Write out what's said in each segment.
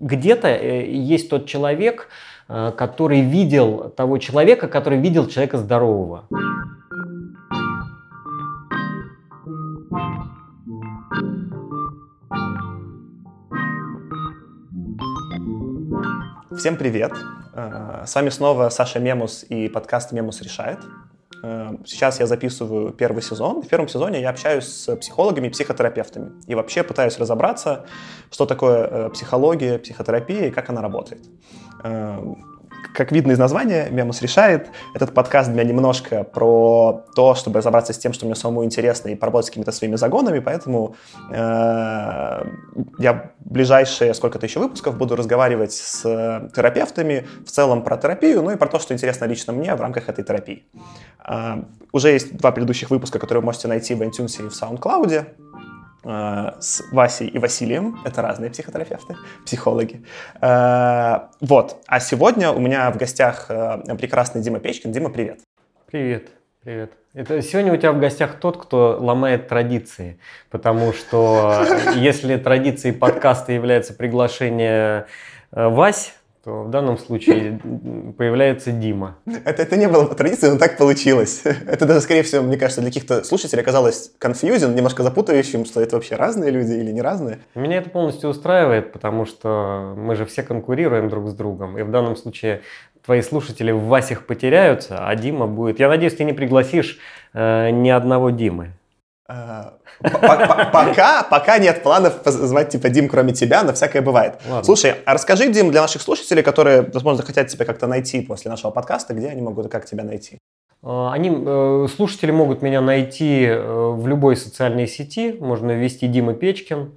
где-то есть тот человек, который видел того человека, который видел человека здорового. Всем привет! Э, с вами снова Саша Мемус и подкаст «Мемус решает». Э, сейчас я записываю первый сезон. В первом сезоне я общаюсь с психологами и психотерапевтами. И вообще пытаюсь разобраться, что такое э, психология, психотерапия и как она работает как видно из названия, Мемус решает. Этот подкаст для меня немножко про то, чтобы разобраться с тем, что мне самому интересно, и поработать с какими-то своими загонами, поэтому э, я ближайшие сколько-то еще выпусков буду разговаривать с терапевтами в целом про терапию, ну и про то, что интересно лично мне в рамках этой терапии. Э, уже есть два предыдущих выпуска, которые вы можете найти в iTunes и в SoundCloud. Э, с Васей и Василием. Это разные психотерапевты, психологи. Э, вот. А сегодня у меня в гостях э, прекрасный Дима Печкин. Дима, привет. Привет. Привет. Это сегодня у тебя в гостях тот, кто ломает традиции, потому что если традицией подкаста является приглашение Вась, то в данном случае появляется Дима. Это, это не было по традиции, но так получилось. Это даже, скорее всего, мне кажется, для каких-то слушателей оказалось конфьюзен, немножко запутающим, что это вообще разные люди или не разные. Меня это полностью устраивает, потому что мы же все конкурируем друг с другом. И в данном случае твои слушатели в Васях потеряются, а Дима будет... Я надеюсь, ты не пригласишь э, ни одного Димы. Пока, пока нет планов позвать типа Дим, кроме тебя, но всякое бывает. Ладно. Слушай, а расскажи, Дим, для наших слушателей, которые, возможно, хотят тебя как-то найти после нашего подкаста, где они могут и как тебя найти? А, они, э, слушатели могут меня найти э, в любой социальной сети. Можно ввести Дима Печкин.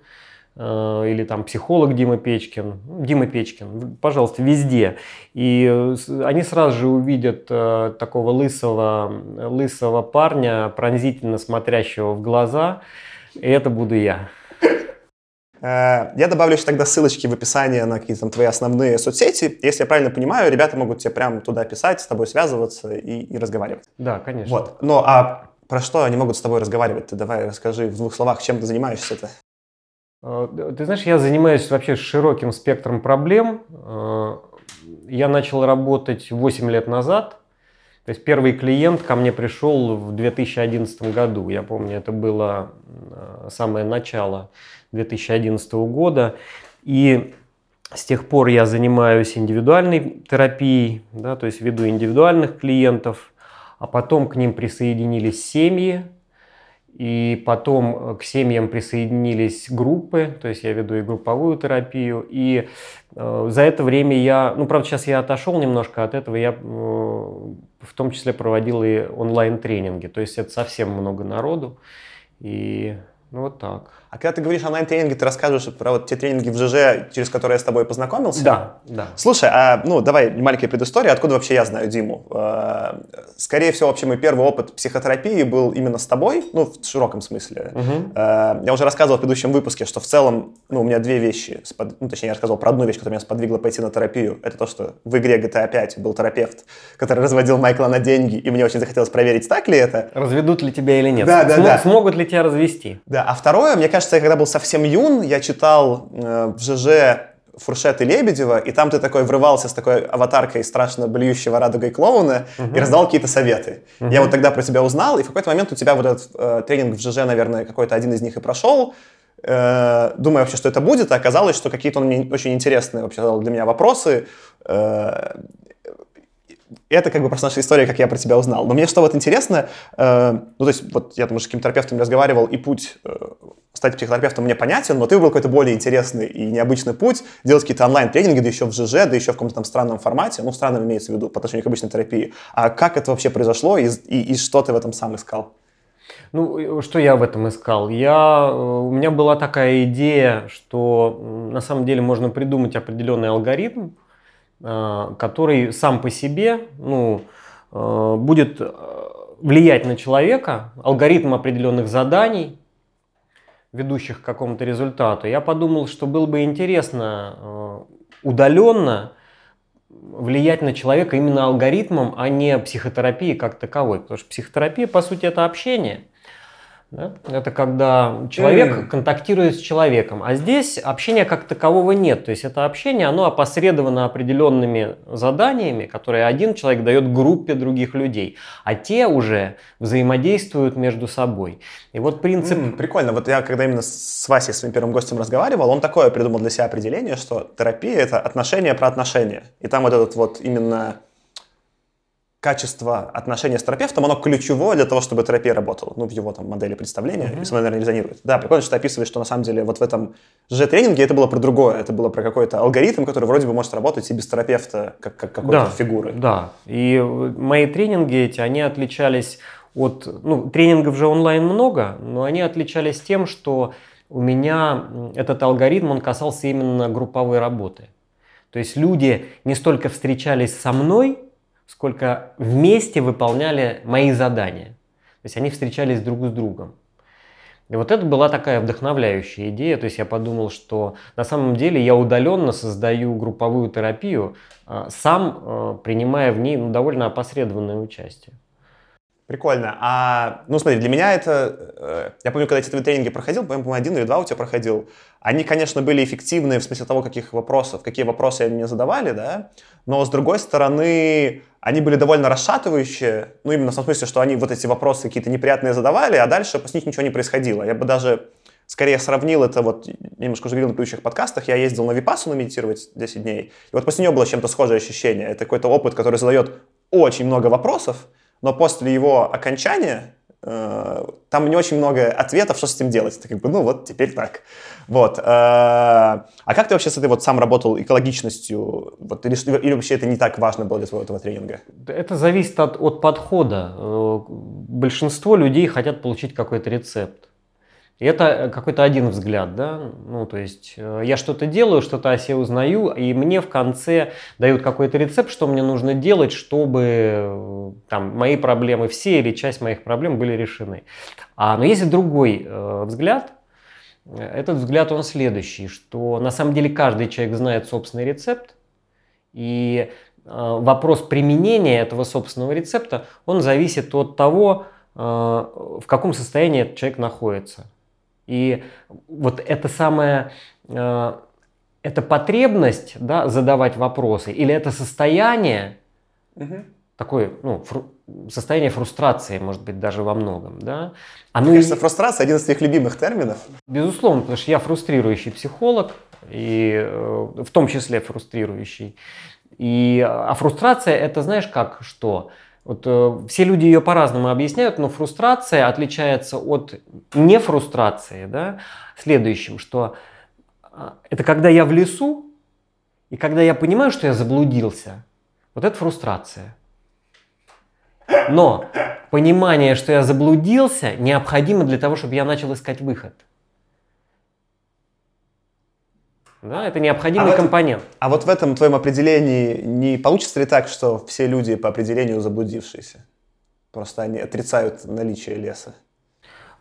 Э, или там психолог Дима Печкин, Дима Печкин, пожалуйста, везде. И э, они сразу же увидят э, такого лысого, лысого парня, пронзительно смотрящего в глаза, и это буду я. Я добавлю еще тогда ссылочки в описании на какие-то там твои основные соцсети. Если я правильно понимаю, ребята могут тебе прямо туда писать, с тобой связываться и, и разговаривать. Да, конечно. Вот. Ну, а про что они могут с тобой разговаривать? Ты давай расскажи в двух словах, чем ты занимаешься-то. Э, ты знаешь, я занимаюсь вообще широким спектром проблем. Э, я начал работать 8 лет назад. То есть первый клиент ко мне пришел в 2011 году. Я помню, это было э, самое начало 2011 года. И с тех пор я занимаюсь индивидуальной терапией, да, то есть веду индивидуальных клиентов, а потом к ним присоединились семьи, и потом э, к семьям присоединились группы, то есть я веду и групповую терапию. И э, за это время я, ну правда сейчас я отошел немножко от этого, я э, в том числе проводил и онлайн-тренинги. То есть это совсем много народу. И ну вот так. А когда ты говоришь онлайн-тренинги, ты рассказываешь про вот те тренинги в ЖЖ, через которые я с тобой познакомился? Да, да. Слушай, а ну давай маленькая предыстория, откуда вообще я знаю Диму? Э, скорее всего, вообще мой первый опыт психотерапии был именно с тобой, ну в широком смысле. Угу. Я уже рассказывал в предыдущем выпуске, что в целом, ну у меня две вещи, ну точнее я рассказывал про одну вещь, которая меня сподвигла пойти на терапию. Это то, что в игре GTA 5 был терапевт, который разводил Майкла на деньги, и мне очень захотелось проверить, так ли это. Разведут ли тебя или нет? Да, да, См- да. Смогут ли тебя развести? Да, а второе, мне кажется, кажется, я когда был совсем юн, я читал э, в ЖЖ Фуршет и Лебедева, и там ты такой врывался с такой аватаркой страшно блюющего радугой клоуна uh-huh. и раздал какие-то советы. Uh-huh. Я вот тогда про тебя узнал, и в какой-то момент у тебя вот этот э, тренинг в ЖЖ, наверное, какой-то один из них и прошел. Э, думаю вообще, что это будет, а оказалось, что какие-то он мне очень интересные вообще задал для меня вопросы. Э, это как бы просто наша история, как я про тебя узнал. Но мне что вот интересно, э, ну то есть вот я там уже с каким-то терапевтом разговаривал, и путь э, стать психотерапевтом мне понятен, но ты выбрал какой-то более интересный и необычный путь, делать какие-то онлайн-тренинги, да еще в ЖЖ, да еще в каком-то там странном формате, ну странном имеется в виду по отношению к обычной терапии. А как это вообще произошло и, и, и что ты в этом сам искал? Ну, что я в этом искал? Я, э, у меня была такая идея, что на самом деле можно придумать определенный алгоритм, Э, который сам по себе ну, э, будет э, влиять на человека, алгоритм определенных заданий, ведущих к какому-то результату. Я подумал, что было бы интересно удаленно влиять на человека именно алгоритмом, а не психотерапией как таковой. Потому что психотерапия, по сути, это общение. Да? Это когда человек mm. контактирует с человеком. А здесь общения как такового нет. То есть это общение, оно опосредовано определенными заданиями, которые один человек дает группе других людей. А те уже взаимодействуют между собой. И вот принцип... Mm, прикольно. Вот я когда именно с Васей, своим первым гостем, разговаривал, он такое придумал для себя определение, что терапия — это отношения про отношения. И там вот этот вот именно качество отношения с терапевтом, оно ключевое для того, чтобы терапия работала, ну, в его там модели представления, mm-hmm. и со мной, наверное, резонирует. Да, прикольно, что ты описываешь, что на самом деле вот в этом же тренинге это было про другое, это было про какой-то алгоритм, который вроде бы может работать и без терапевта, как, как какой-то да, фигуры. Да, и мои тренинги эти, они отличались от, ну, тренингов же онлайн много, но они отличались тем, что у меня этот алгоритм, он касался именно групповой работы. То есть люди не столько встречались со мной, сколько вместе выполняли мои задания. То есть они встречались друг с другом. И вот это была такая вдохновляющая идея. То есть я подумал, что на самом деле я удаленно создаю групповую терапию, а, сам а, принимая в ней ну, довольно опосредованное участие. Прикольно. А, ну смотри, для меня это... Э, я помню, когда эти тренинги проходил, по-моему, один или два у тебя проходил, они, конечно, были эффективны в смысле того, каких вопросов, какие вопросы они мне задавали, да, но с другой стороны, они были довольно расшатывающие, ну именно в том смысле, что они вот эти вопросы какие-то неприятные задавали, а дальше после них ничего не происходило. Я бы даже скорее сравнил это, вот, немножко уже говорил на предыдущих подкастах, я ездил на Випассу медитировать 10 дней, и вот после него было чем-то схожее ощущение. Это какой-то опыт, который задает очень много вопросов, но после его окончания там не очень много ответов, что с этим делать. Ты как бы, ну вот, теперь так. Вот. Э, а как ты вообще с этой вот сам работал экологичностью? Вот, или, или вообще это не так важно было для твоего этого тренинга? Это зависит от, от подхода. Э, большинство людей хотят получить какой-то рецепт. И это какой-то один взгляд, да, ну, то есть э, я что-то делаю, что-то о себе узнаю, и мне в конце дают какой-то рецепт, что мне нужно делать, чтобы э, там мои проблемы, все или часть моих проблем были решены. А, но есть и другой э, взгляд, этот взгляд он следующий, что на самом деле каждый человек знает собственный рецепт, и э, вопрос применения этого собственного рецепта, он зависит от того, э, в каком состоянии этот человек находится. И вот это самое, э, это потребность да, задавать вопросы или это состояние, угу. такое ну, фру, состояние фрустрации, может быть, даже во многом. Да? Оно Мне кажется, фрустрация один из твоих любимых терминов. Безусловно, потому что я фрустрирующий психолог, и э, в том числе фрустрирующий. И, а фрустрация это знаешь как что? Вот, э, все люди ее по-разному объясняют, но фрустрация отличается от нефрустрации да, следующим, что э, это когда я в лесу, и когда я понимаю, что я заблудился, вот это фрустрация. Но понимание, что я заблудился, необходимо для того, чтобы я начал искать выход – Да, это необходимый а компонент. Этом, а вот в этом твоем определении не получится ли так, что все люди по определению заблудившиеся? Просто они отрицают наличие леса.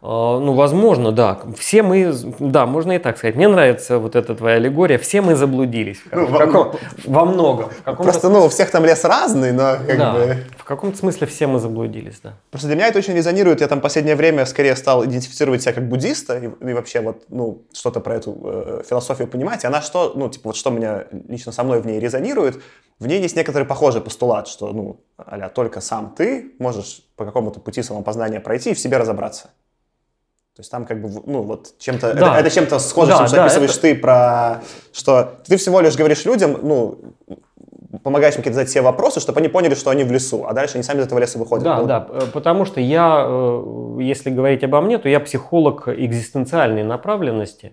А, ну, возможно, да. Все мы, да, можно и так сказать. Мне нравится вот эта твоя аллегория. Все мы заблудились. Ну, в каком, во многом. В Просто, ну, у всех там лес разный, но как да, бы... В каком-то смысле все мы заблудились, да. Просто для меня это очень резонирует. Я там последнее время скорее стал идентифицировать себя как буддиста и, и вообще вот, ну, что-то про эту э, философию понимать. И она что, ну, типа, вот что меня лично со мной в ней резонирует, в ней есть некоторый похожий постулат, что, ну, а только сам ты можешь по какому-то пути самопознания пройти и в себе разобраться. То есть там как бы, ну вот чем-то, да. это, это чем-то схоже, да, чем да, описываешь это... ты про, что ты всего лишь говоришь людям, ну, помогаешь им задать все вопросы, чтобы они поняли, что они в лесу, а дальше они сами из этого леса выходят. Да, ну, да, э, потому что я, э, если говорить обо мне, то я психолог экзистенциальной направленности.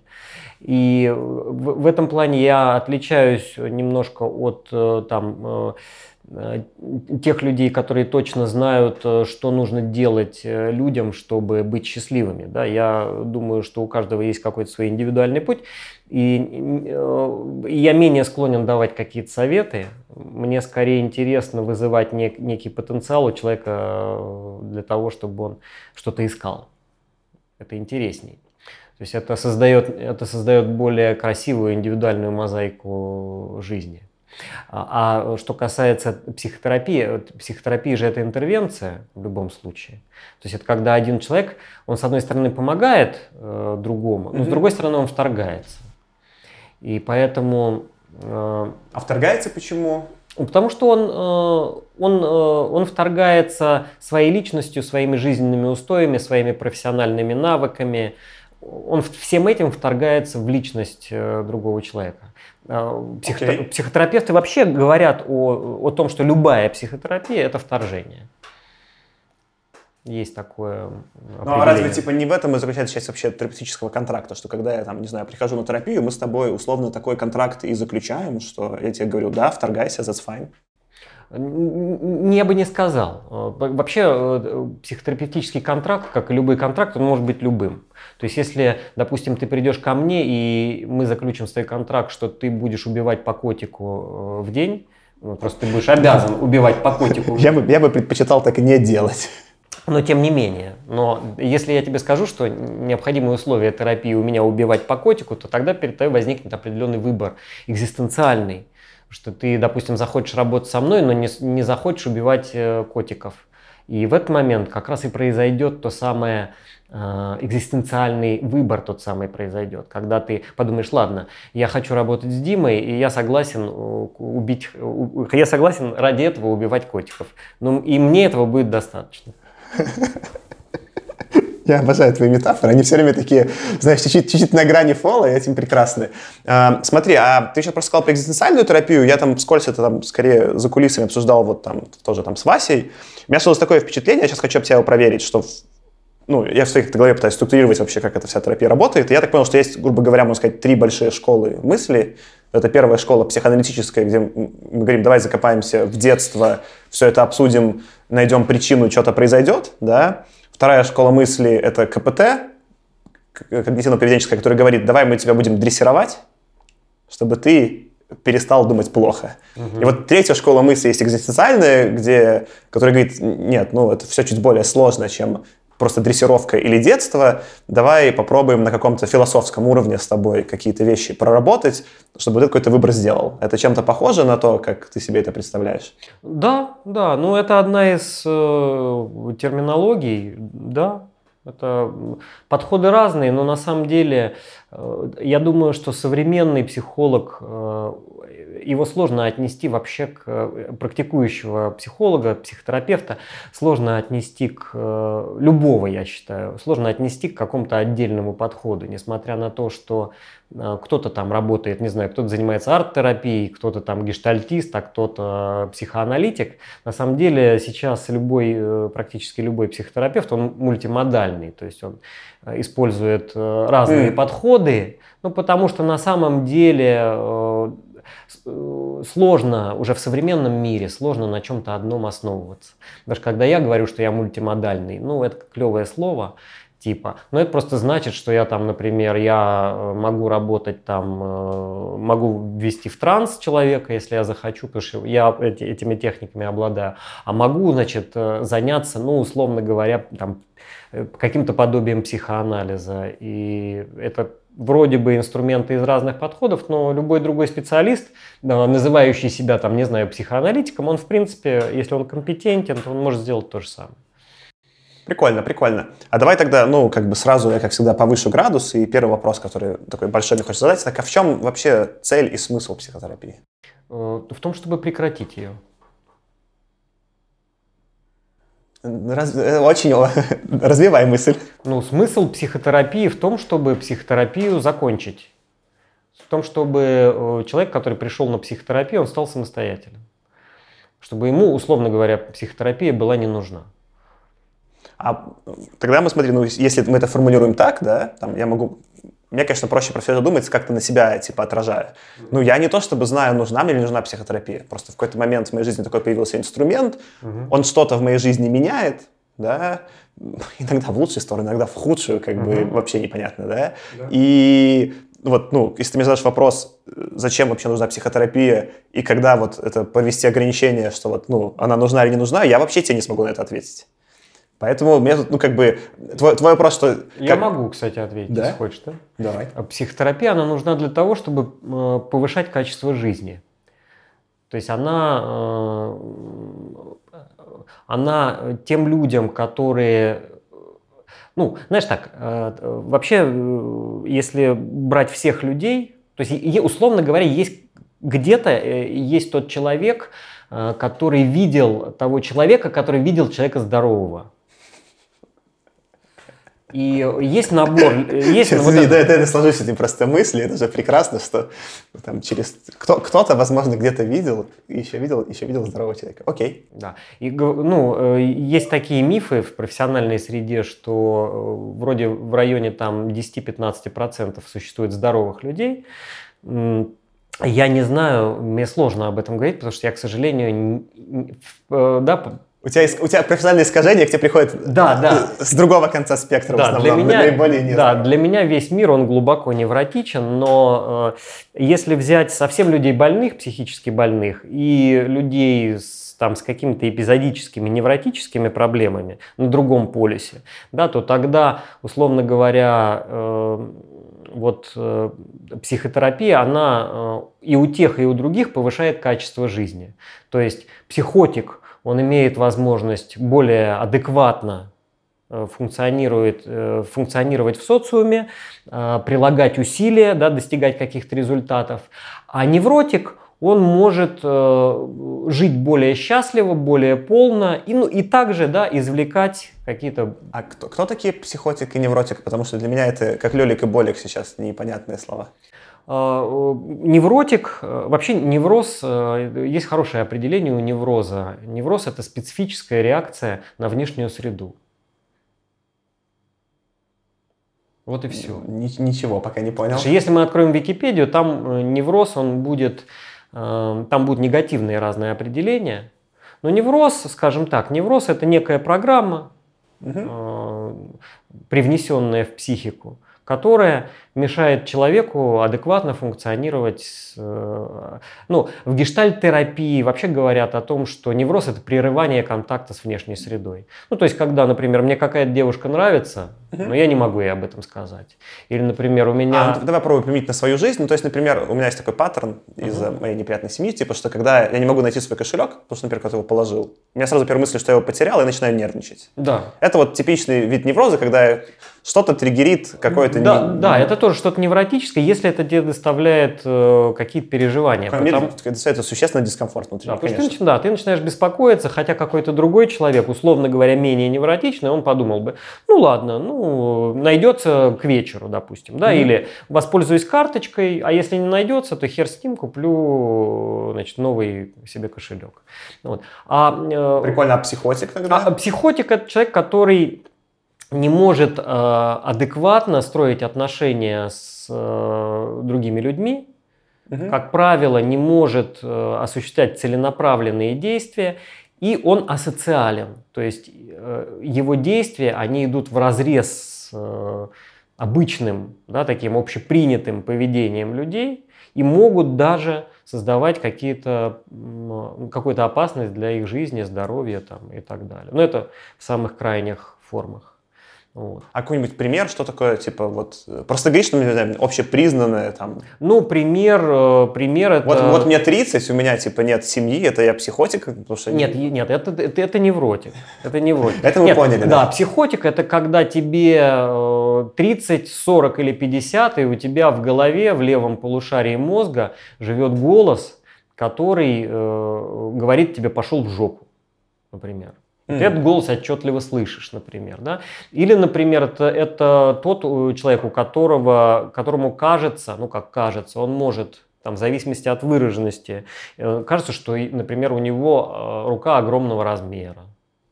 И в, этом плане я отличаюсь немножко от э, там тех людей, которые точно знают, э, что нужно делать э, людям, чтобы быть счастливыми. Да, я думаю, что у каждого есть какой-то свой индивидуальный путь, и я менее склонен давать какие-то советы. Мне скорее интересно вызывать нек- некий потенциал у человека для того, чтобы он что-то искал. Это интересней. То есть это создает, это создает более красивую индивидуальную мозаику жизни. А, а что касается психотерапии, психотерапия же это интервенция в любом случае. То есть это когда один человек, он с одной стороны помогает э, другому, но mm-hmm. с другой стороны он вторгается. И поэтому... Э, а вторгается почему? Потому что он, э, он, э, он вторгается своей личностью, своими жизненными устоями, своими профессиональными навыками. Он всем этим вторгается в личность э, другого человека. Психотер... Okay. Психотерапевты вообще говорят о, о том, что любая психотерапия – это вторжение. Есть такое Ну а разве типа не в этом и заключается часть вообще терапевтического контракта, что когда я там, не знаю, прихожу на терапию, мы с тобой условно такой контракт и заключаем, что я тебе говорю, да, вторгайся, that's fine. Я бы не сказал. Вообще э, психотерапевтический контракт, как и любой контракт, он может быть любым. То есть если, допустим, ты придешь ко мне и мы заключим с тобой контракт, что ты будешь убивать по котику э, в день, ну, просто ты будешь обязан убивать по котику. Я бы, я бы предпочитал так и не делать. Но тем не менее, но если я тебе скажу, что необходимые условия терапии у меня убивать по котику, то тогда перед тобой возникнет определенный выбор экзистенциальный. Что ты, допустим, захочешь работать со мной, но не, не захочешь убивать э, котиков. И в этот момент как раз и произойдет то самое э, экзистенциальный выбор тот самый произойдет, когда ты подумаешь, ладно, я хочу работать с Димой, и я согласен э, убить, я согласен ради этого убивать котиков. Ну, и мне этого будет достаточно. Я обожаю твои метафоры. Они все время такие, знаешь, чуть-чуть, на грани фола, и этим прекрасны. А, смотри, а ты сейчас просто сказал про экзистенциальную терапию. Я там скользь это там скорее за кулисами обсуждал вот там тоже там с Васей. У меня сложилось такое впечатление, я сейчас хочу об тебя его проверить, что ну, я в своей голове пытаюсь структурировать вообще, как эта вся терапия работает. И я так понял, что есть, грубо говоря, можно сказать, три большие школы мысли. Это первая школа психоаналитическая, где мы говорим, давай закопаемся в детство, все это обсудим, найдем причину, что-то произойдет, да. Вторая школа мысли — это КПТ, когнитивно-поведенческая, которая говорит, давай мы тебя будем дрессировать, чтобы ты перестал думать плохо. Угу. И вот третья школа мысли есть экзистенциальная, где, которая говорит, нет, ну это все чуть более сложно, чем просто дрессировка или детство, давай попробуем на каком-то философском уровне с тобой какие-то вещи проработать, чтобы ты какой-то выбор сделал. Это чем-то похоже на то, как ты себе это представляешь? Да, да, ну это одна из э, терминологий, да, это подходы разные, но на самом деле э, я думаю, что современный психолог э, его сложно отнести вообще к э, практикующего психолога, психотерапевта, сложно отнести к э, любого, я считаю, сложно отнести к какому-то отдельному подходу, несмотря на то, что э, кто-то там работает, не знаю, кто-то занимается арт-терапией, кто-то там гештальтист, а кто-то психоаналитик. На самом деле сейчас любой, практически любой психотерапевт, он мультимодальный, то есть он использует разные mm. подходы, ну, потому что на самом деле сложно уже в современном мире, сложно на чем-то одном основываться. Даже когда я говорю, что я мультимодальный, ну, это клевое слово, типа. Но это просто значит, что я там, например, я э, могу работать там, э, могу ввести в транс человека, если я захочу, потому что я эти, этими техниками обладаю. А могу, значит, заняться, ну, условно говоря, там, каким-то подобием психоанализа. И это вроде бы инструменты из разных подходов, но любой другой специалист, называющий себя, там, не знаю, психоаналитиком, он, в принципе, если он компетентен, то он может сделать то же самое. Прикольно, прикольно. А давай тогда, ну, как бы сразу я, как всегда, повышу градус. И первый вопрос, который такой большой мне хочется задать, так а в чем вообще цель и смысл психотерапии? Э, в том, чтобы прекратить ее. Раз, э, очень развивай мысль. Ну, смысл психотерапии в том, чтобы психотерапию закончить. В том, чтобы э, человек, который пришел на психотерапию, он стал самостоятельным. Чтобы ему, условно говоря, психотерапия была не нужна. А тогда мы смотри, ну, если мы это формулируем так, да, там я могу мне, конечно, проще про все это думать, как-то на себя, типа, отражая. Ну, я не то чтобы знаю, нужна мне или нужна психотерапия. Просто в какой-то момент в моей жизни такой появился инструмент, угу. он что-то в моей жизни меняет, да, иногда в лучшую сторону, иногда в худшую, как угу. бы вообще непонятно, да? да. И вот, ну, если ты мне задашь вопрос, зачем вообще нужна психотерапия, и когда вот это повести ограничение, что вот, ну, она нужна или не нужна, я вообще тебе не смогу на это ответить. Поэтому мне тут, ну, как бы, твой, твой вопрос, что... Я могу, кстати, ответить, да? если хочешь, да? Давай. А психотерапия, она нужна для того, чтобы э, повышать качество жизни. То есть она, э, она тем людям, которые ну, знаешь так, э, вообще, если брать всех людей, то есть, условно говоря, есть где-то есть тот человек, который видел того человека, который видел человека здорового. И есть набор, есть... Сейчас, вот извини, да, я сложусь с этим просто мысли, это же прекрасно, что там через... Кто, кто-то, возможно, где-то видел, еще видел, еще видел здорового человека. Окей. Да. И, ну, э, есть такие мифы в профессиональной среде, что э, вроде в районе там 10-15% существует здоровых людей. Я не знаю, мне сложно об этом говорить, потому что я, к сожалению, э, да, у тебя, у тебя профессиональное искажение к тебе приходит да, да. с другого конца спектра да, в основном, для меня, наиболее Да, для меня весь мир, он глубоко невротичен, но э, если взять совсем людей больных, психически больных, и людей с, там, с какими-то эпизодическими невротическими проблемами на другом полюсе, да, то тогда, условно говоря, э, вот э, психотерапия, она э, и у тех, и у других повышает качество жизни. То есть психотик – он имеет возможность более адекватно э, функционирует, э, функционировать в социуме, э, прилагать усилия, да, достигать каких-то результатов. А невротик, он может жить более счастливо, более полно и, ну, и также да, извлекать какие-то... А кто, кто такие психотик и невротик? Потому что для меня это как Лёлик и Болик сейчас непонятные слова. А, невротик, э, вообще невроз, э, есть хорошее определение у невроза. Невроз – это специфическая реакция на внешнюю среду. Вот и все. Ничего, пока не понял. что если мы откроем Википедию, там э, невроз, он будет, там будут негативные разные определения. Но невроз, скажем так, невроз – это некая программа, угу. привнесенная в психику, которая мешает человеку адекватно функционировать. Э, ну, в гештальт-терапии вообще говорят о том, что невроз – это прерывание контакта с внешней средой. Ну, то есть, когда, например, мне какая-то девушка нравится, но я не могу ей об этом сказать. Или, например, у меня... А, давай попробуем применить на свою жизнь. Ну, то есть, например, у меня есть такой паттерн из-за моей неприятной семьи, типа, что когда я не могу найти свой кошелек, потому что, например, кто-то его положил, у меня сразу первая мысль, что я его потерял, и начинаю нервничать. Да. Это вот типичный вид невроза, когда что-то триггерит какой-то... Да, не... да, это тоже что-то невротическое, если это тебе доставляет э, какие-то переживания. Потому... Это существенно дискомфорт внутри. Да, потому что ты, да, ты начинаешь беспокоиться, хотя какой-то другой человек, условно говоря, менее невротичный, он подумал бы, ну ладно, ну найдется к вечеру, допустим, да, mm-hmm. или воспользуюсь карточкой, а если не найдется, то хер с ним куплю, значит, новый себе кошелек. Вот. А, э, Прикольно, а психотик тогда? А, психотик это человек, который не может э, адекватно строить отношения с э, другими людьми, угу. как правило, не может э, осуществлять целенаправленные действия, и он асоциален. То есть э, его действия, они идут в разрез с э, обычным, да, таким общепринятым поведением людей и могут даже создавать какие-то, какую-то опасность для их жизни, здоровья там, и так далее. Но это в самых крайних формах. Вот. А какой-нибудь пример, что такое, типа, вот, просто говоришь, что, не знаю, общепризнанное там? Ну, пример, э, пример это... Вот, вот мне 30, у меня, типт нет семьи, это я психотик? Потому что... Нет, нет, это, это, это невротик. Это невротик. Это мы поняли, да? Да, психотик это когда тебе 30, э, 40 или 50, и у тебя в голове, в левом полушарии мозга живет голос, который э, говорит тебе «пошел в жопу», например. Mm. Ты этот голос отчетливо слышишь, например. Да? Или, например, это, это тот э, человек, у которого, которому кажется, ну как кажется, он может там, в зависимости от выраженности, э, кажется, что, например, у него э, рука огромного размера.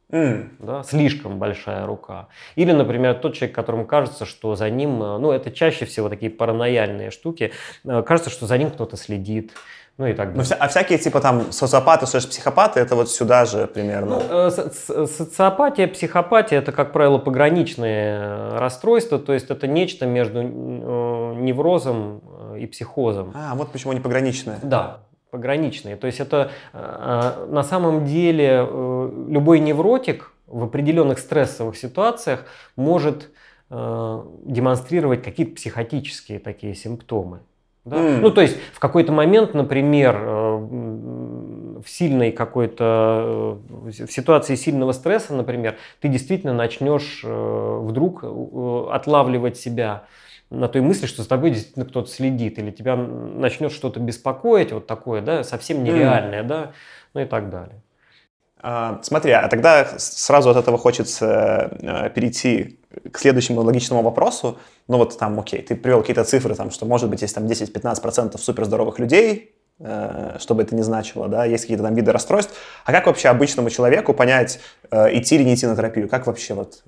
Mm. Да, слишком большая рука. Или, например, тот человек, которому кажется, что за ним, ну это чаще всего такие паранояльные штуки, кажется, что за ним кто-то следит, ну и так ну, далее. Ну, а всякие типа там социопаты, психопаты, это вот сюда же примерно? Ну, э, социопатия, психопатия это, как правило, пограничные э, расстройства, то есть это нечто между э, неврозом и психозом. А, вот почему они пограничные. Да, пограничные. То есть это на самом деле любой невротик в определенных стрессовых ситуациях может демонстрировать какие-то психотические такие симптомы. Да? Mm. Ну, то есть в какой-то момент, например, э, в сильной какой-то, э, в ситуации сильного стресса, например, ты действительно начнешь э, вдруг отлавливать себя на той мысли, что с тобой действительно кто-то следит, или тебя начнет что-то беспокоить, вот такое, да, совсем нереальное, mm. да, ну и так далее. А, смотри, а тогда сразу от этого хочется э, перейти к следующему логичному вопросу. Ну вот там, окей, ты привел какие-то цифры, там, что может быть есть там 10-15% суперздоровых людей, э, чтобы это не значило, да, есть какие-то там виды расстройств. А как вообще обычному человеку понять, э, идти или не идти на терапию? Как вообще вот...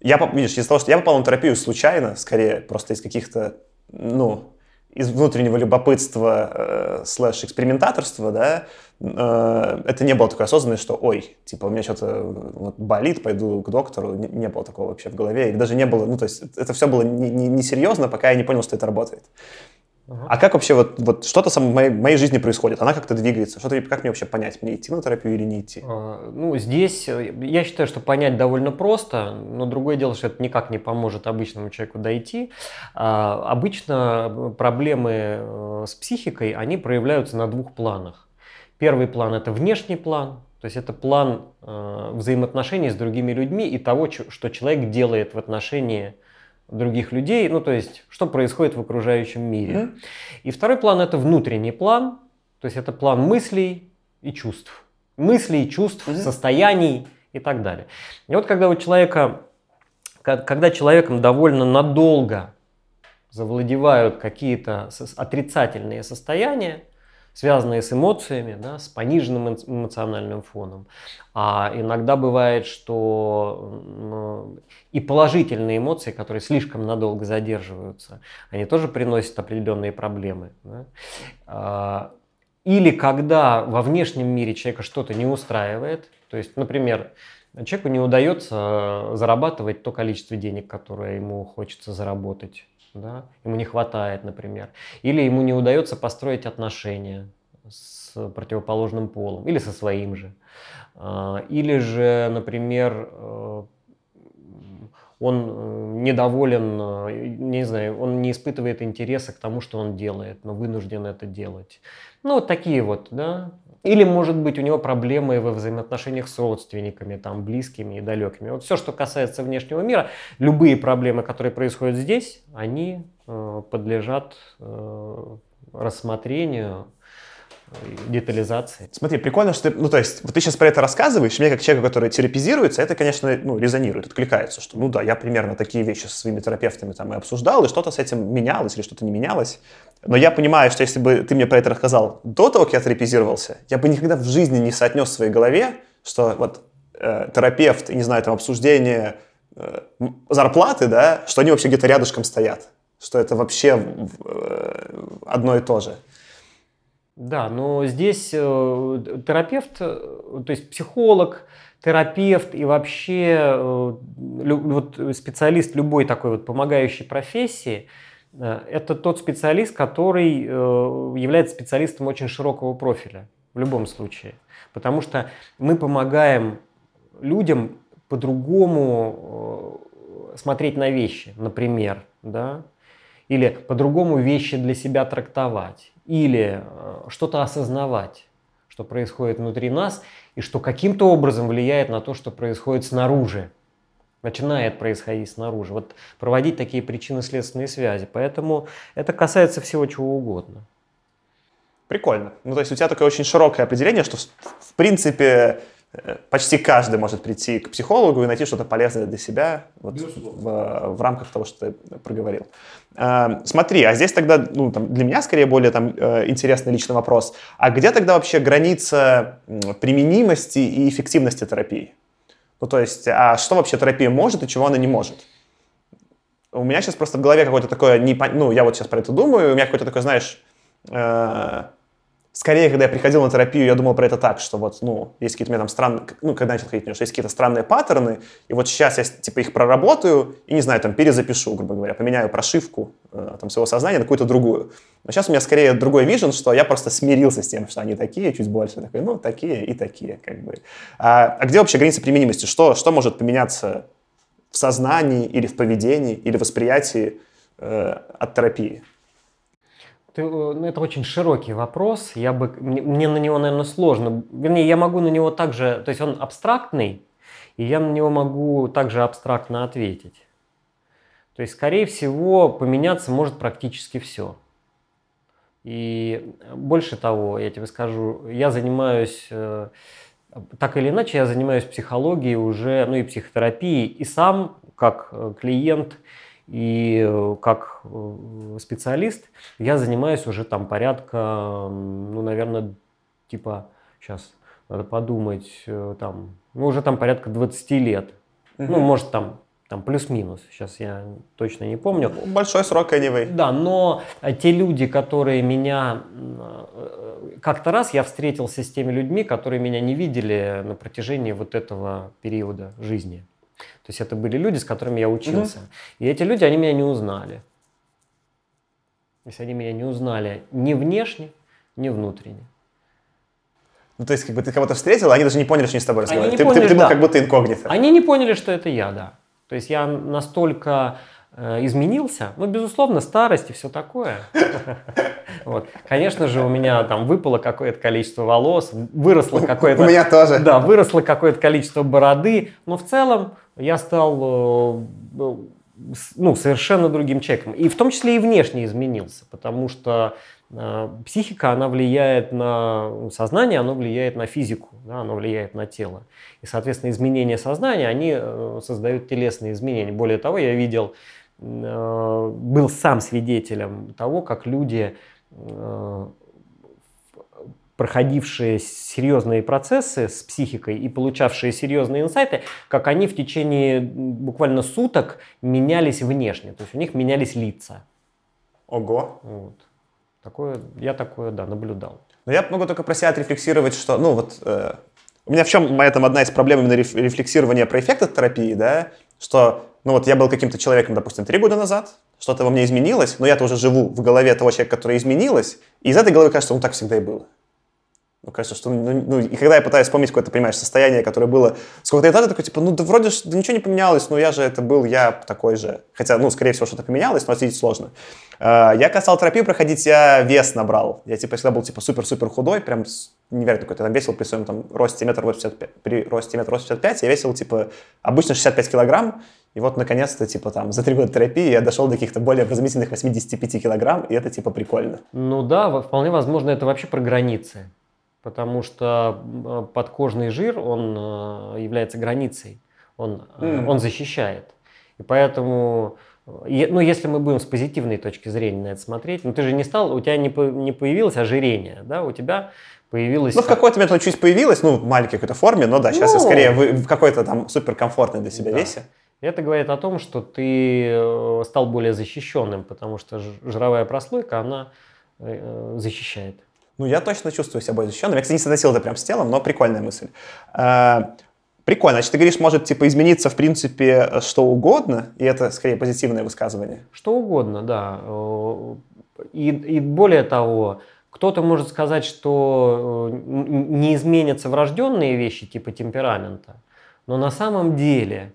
Я, видишь, из-за того, что я попал на терапию случайно, скорее, просто из каких-то, ну, из внутреннего любопытства э, слэш экспериментаторства, да, это не было такой осознанности, что, ой, типа, у меня что-то вот, болит, пойду к доктору. Не, не было такого вообще в голове. И даже не было, ну, то есть это все было несерьезно, не, не пока я не понял, что это работает. Uh-huh. А как вообще вот, вот что-то в моей, моей жизни происходит? Она как-то двигается? Что-то, как мне вообще понять, мне идти на терапию или не идти? Uh, ну, здесь э, я считаю, что понять довольно просто, но другое дело, что это никак не поможет обычному человеку дойти. Uh, обычно проблемы э, с психикой, они проявляются на двух планах. Первый план – это внешний план, то есть это план э, взаимоотношений с другими людьми и того, что человек делает в отношении других людей, ну то есть что происходит в окружающем мире. Mm-hmm. И второй план это внутренний план, то есть это план мыслей и чувств. Мыслей, чувств, mm-hmm. состояний и так далее. И вот когда у человека, когда человеком довольно надолго завладевают какие-то отрицательные состояния, связанные с эмоциями, да, с пониженным эмоциональным фоном. А иногда бывает, что и положительные эмоции, которые слишком надолго задерживаются, они тоже приносят определенные проблемы. Да. А, или когда во внешнем мире человека что-то не устраивает, то есть, например, человеку не удается зарабатывать то количество денег, которое ему хочется заработать да, ему не хватает, например, или ему не удается построить отношения с противоположным полом или со своим же, а, или же, например, э, он э, недоволен, э, не знаю, он не испытывает интереса к тому, что он делает, но вынужден это делать. Ну, вот такие вот, да, или, может быть, у него проблемы во взаимоотношениях с родственниками, там, близкими и далекими. Вот все, что касается внешнего мира, любые проблемы, которые происходят здесь, они э, подлежат э, рассмотрению детализации. Смотри, прикольно, что ты, ну, то есть, вот ты сейчас про это рассказываешь, мне, как человеку, который терапизируется, это, конечно, ну, резонирует, откликается, что, ну, да, я примерно такие вещи со своими терапевтами там и обсуждал, и что-то с этим менялось или что-то не менялось. Но я понимаю, что если бы ты мне про это рассказал до того, как я терапизировался, я бы никогда в жизни не соотнес в своей голове, что вот э, терапевт, не знаю, там, обсуждение э, зарплаты, да, что они вообще где-то рядышком стоят, что это вообще э, одно и то же. Да, но здесь э, терапевт, э, то есть психолог, терапевт и вообще э, вот специалист любой такой вот помогающей профессии, это тот специалист, который является специалистом очень широкого профиля в любом случае. Потому что мы помогаем людям по-другому смотреть на вещи, например, да, или по-другому вещи для себя трактовать или э, что-то осознавать, что происходит внутри нас и что каким-то образом влияет на то, что происходит снаружи, начинает происходить снаружи. Вот проводить такие причинно-следственные связи. Поэтому это касается всего чего угодно. Прикольно. Ну, то есть у тебя такое очень широкое определение, что в принципе почти каждый может прийти к психологу и найти что-то полезное для себя вот, в, в рамках того, что ты проговорил. А, смотри, а здесь тогда ну, там, для меня скорее более там, э, интересный личный вопрос. А где тогда вообще граница применимости и эффективности терапии? Ну, то есть, а что вообще терапия может и чего она не может? У меня сейчас просто в голове какое-то такое, ну, я вот сейчас про это думаю, у меня какое-то такое, знаешь, э, Скорее, когда я приходил на терапию, я думал про это так, что вот, ну, есть какие-то у меня там странные, ну, когда начал ходить, что есть какие-то странные паттерны, и вот сейчас я, типа, их проработаю и, не знаю, там, перезапишу, грубо говоря, поменяю прошивку э, там, своего сознания на какую-то другую. Но сейчас у меня скорее другой вижен, что я просто смирился с тем, что они такие, чуть больше, такой, ну, такие и такие, как бы. А, а где вообще граница применимости? Что, что может поменяться в сознании или в поведении или восприятии э, от терапии? Ты, ну, это очень широкий вопрос. Я бы, мне, мне на него, наверное, сложно. Вернее, я могу на него также... То есть он абстрактный, и я на него могу также абстрактно ответить. То есть, скорее всего, поменяться может практически все. И больше того, я тебе скажу, я занимаюсь, э, так или иначе, я занимаюсь психологией уже, ну и психотерапией, и сам как э, клиент, и э, как специалист я занимаюсь уже там порядка, ну, наверное, типа, сейчас надо подумать, там, ну, уже там порядка 20 лет. Угу. Ну, может, там там плюс-минус, сейчас я точно не помню. Большой срок anyway. Да, но э, те люди, которые меня... Э, как-то раз я встретился с теми людьми, которые меня не видели на протяжении вот этого периода жизни. То есть это были люди, с которыми я учился. Угу. И эти люди, они меня не узнали. То есть они меня не узнали ни внешне, ни внутренне. Ну, то есть, как бы ты кого-то встретил, а они даже не поняли, что они с тобой разговаривают. Ты, поняли, ты, ты, да. был как будто инкогнито. Они не поняли, что это я, да. То есть я настолько изменился, ну, безусловно, старость и все такое. Вот. Конечно же, у меня там выпало какое-то количество волос, выросло какое-то... У меня тоже. Да, выросло какое-то количество бороды, но в целом я стал э, ну, совершенно другим человеком. И в том числе и внешне изменился, потому что э, психика, она влияет на сознание, она влияет на физику, да, она влияет на тело. И, соответственно, изменения сознания, они э, создают телесные изменения. Более того, я видел, э, был сам свидетелем того, как люди, э, проходившие серьезные процессы с психикой и получавшие серьезные инсайты, как они в течение буквально суток менялись внешне. То есть у них менялись лица. Ого. Вот. Такое, я такое, да, наблюдал. Но я могу только про себя отрефлексировать, что, ну вот, э, у меня в чем моя там одна из проблем именно рефлексирования про эффект от терапии, да, что, ну вот я был каким-то человеком, допустим, три года назад, что-то во мне изменилось, но я-то уже живу в голове того человека, который изменилось, и из этой головы кажется, ну так всегда и было. Ну, кажется, что, ну, ну, и когда я пытаюсь вспомнить какое-то, понимаешь, состояние, которое было сколько-то лет назад, такой, типа, ну, да вроде да ничего не поменялось, но я же это был, я такой же. Хотя, ну, скорее всего, что-то поменялось, но ответить сложно. Uh, я когда стал терапию проходить, я вес набрал. Я, типа, всегда был, типа, супер-супер худой, прям невероятно какой-то. Там весил при своем, там, росте метр 85, при росте метр 85, я весил, типа, обычно 65 килограмм, и вот, наконец-то, типа, там, за три года терапии я дошел до каких-то более вразумительных 85 килограмм, и это, типа, прикольно. Ну да, вполне возможно, это вообще про границы потому что э, подкожный жир, он э, является границей, он, mm. он защищает. И поэтому, ну, если мы будем с позитивной точки зрения на это смотреть, ну, ты же не стал, у тебя не, не появилось ожирение, да, у тебя появилось... Ну, в какой-то момент оно чуть появилось, ну, в маленькой какой-то форме, но да, сейчас ну, я скорее в какой-то там суперкомфортной для себя да. весе. Это говорит о том, что ты стал более защищенным, потому что жировая прослойка, она защищает. Ну, я точно чувствую себя более защищенным. Я, кстати, не соотносил это прям с телом, но прикольная мысль. Прикольно. Значит, ты говоришь, может, типа, измениться, в принципе, что угодно, и это, скорее, позитивное высказывание. Что угодно, да. И, и более того, кто-то может сказать, что э, не изменятся врожденные вещи типа темперамента, но на самом деле э,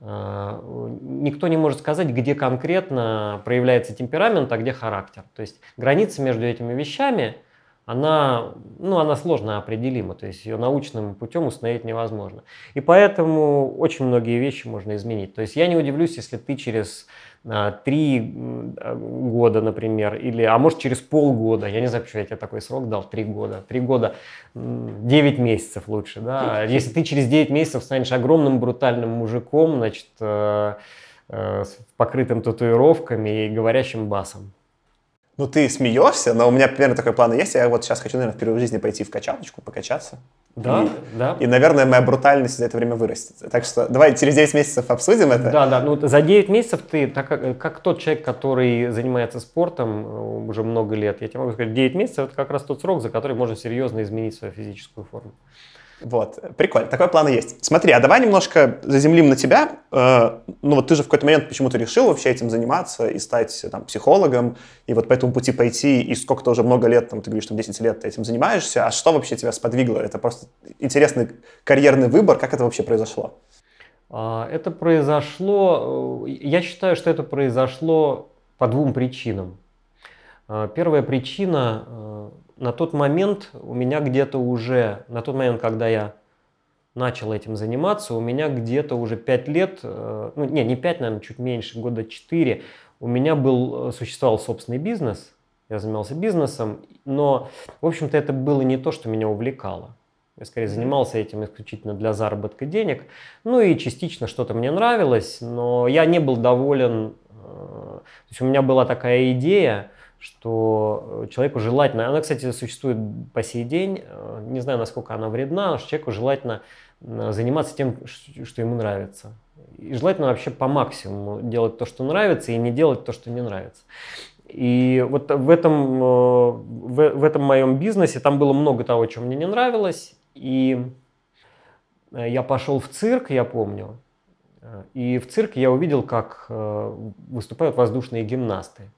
никто не может сказать, где конкретно проявляется темперамент, а где характер. То есть граница между этими вещами – она, ну, она сложно определима, то есть ее научным путем установить невозможно. И поэтому очень многие вещи можно изменить. То есть я не удивлюсь, если ты через три года, например, или, а может через полгода, я не знаю, почему я тебе такой срок дал, три года, три года, девять месяцев лучше, да, если ты через девять месяцев станешь огромным брутальным мужиком, значит, э, э, покрытым татуировками и говорящим басом, ну, ты смеешься, но у меня примерно такой план есть. Я вот сейчас хочу, наверное, впервые в жизни пойти в качалочку, покачаться. Да, и, да. И, наверное, моя брутальность за это время вырастет. Так что давай через 9 месяцев обсудим это. Да, да. Ну, за 9 месяцев ты, так как, как тот человек, который занимается спортом э, уже много лет, я тебе могу сказать, 9 месяцев это как раз тот срок, за который можно серьезно изменить свою физическую форму. Вот, прикольно, такой план и есть. Смотри, а давай немножко заземлим на тебя. Э, ну вот ты же в какой-то момент почему-то решил вообще этим заниматься и стать там психологом, и вот по этому пути пойти, и сколько-то уже много лет, там, ты говоришь, там 10 лет ты этим занимаешься, а что вообще тебя сподвигло? Это просто интересный карьерный выбор, как это вообще произошло? А, это произошло, э, я считаю, что это произошло по двум причинам. Э, первая причина, э, на тот момент у меня где-то уже, на тот момент, когда я начал этим заниматься, у меня где-то уже 5 лет, э, ну не, не 5, наверное, чуть меньше, года 4, у меня был, существовал собственный бизнес, я занимался бизнесом, но, в общем-то, это было не то, что меня увлекало. Я скорее занимался этим исключительно для заработка денег. Ну и частично что-то мне нравилось, но я не был доволен. То есть у меня была такая идея, что э, человеку желательно, она, кстати, существует по сей день, э, не знаю, насколько она вредна, но человеку желательно э, заниматься тем, что ему нравится. И желательно вообще по максимуму делать то, что нравится, и не делать то, что не нравится. И вот в этом, в, в этом моем бизнесе там было много того, что мне не нравилось. И я пошел в цирк, я помню. И в цирке я увидел, как выступают воздушные гимнасты.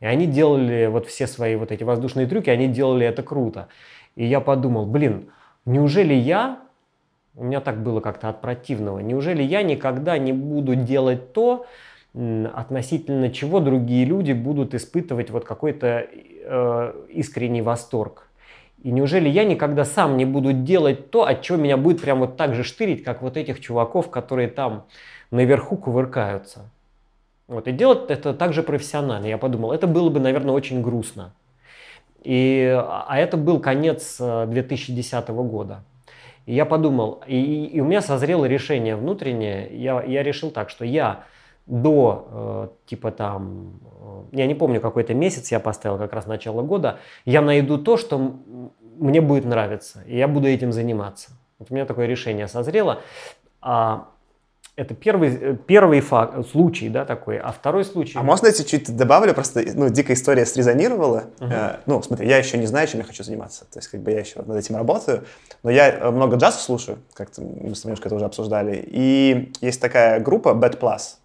И они делали вот все свои вот эти воздушные трюки, они делали это круто. И я подумал, блин, неужели я, у меня так было как-то от противного, неужели я никогда не буду делать то, относительно чего другие люди будут испытывать вот какой-то э, искренний восторг. И неужели я никогда сам не буду делать то, от чего меня будет прям вот так же штырить, как вот этих чуваков, которые там наверху кувыркаются. Вот, и делать это также профессионально. Я подумал, это было бы, наверное, очень грустно. И, а это был конец 2010 э, года. И я подумал, и, и у меня созрело решение внутреннее. Я, я решил так, что я до, э, типа там, э, я не помню, какой-то месяц я поставил, как раз начало года, я найду то, что мне будет нравиться, и я буду этим заниматься. Вот у меня такое решение созрело. А это первый, э, первый факт, случай, да, такой. А второй случай... А можно я чуть добавлю? Просто, ну, дикая история срезонировала. Uh-huh. Э, ну, смотри, я еще не знаю, чем я хочу заниматься. То есть, как бы я еще над этим работаю. Но я э, много джаза слушаю, как-то мы с немножко это уже обсуждали. И есть такая группа Bad Plus.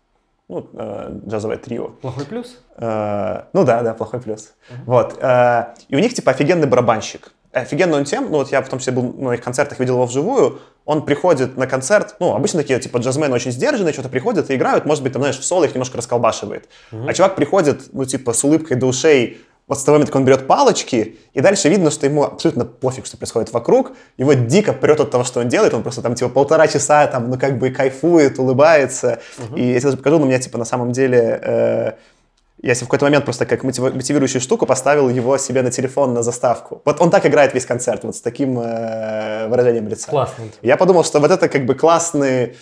Ну, э, джазовое трио. Плохой плюс? Э, ну да, да, плохой плюс. Uh-huh. Вот. Э, и у них, типа, офигенный барабанщик. Офигенно он тем, ну вот я в том числе был на их концертах, видел его вживую, он приходит на концерт, ну, обычно такие, типа, джазмены очень сдержанные, что-то приходят и играют, может быть, там, знаешь, в соло их немножко расколбашивает. Mm-hmm. А чувак приходит, ну, типа, с улыбкой до ушей, вот с того момента, как он берет палочки, и дальше видно, что ему абсолютно пофиг, что происходит вокруг, его дико прет от того, что он делает, он просто там, типа, полтора часа, там, ну, как бы кайфует, улыбается, mm-hmm. и я тебе даже покажу, но у меня, типа, на самом деле... Э- я себе в какой-то момент просто как мотивирующую штуку поставил его себе на телефон на заставку. Вот он так играет весь концерт, вот с таким э, выражением лица. Классно. Я подумал, что вот это как бы классный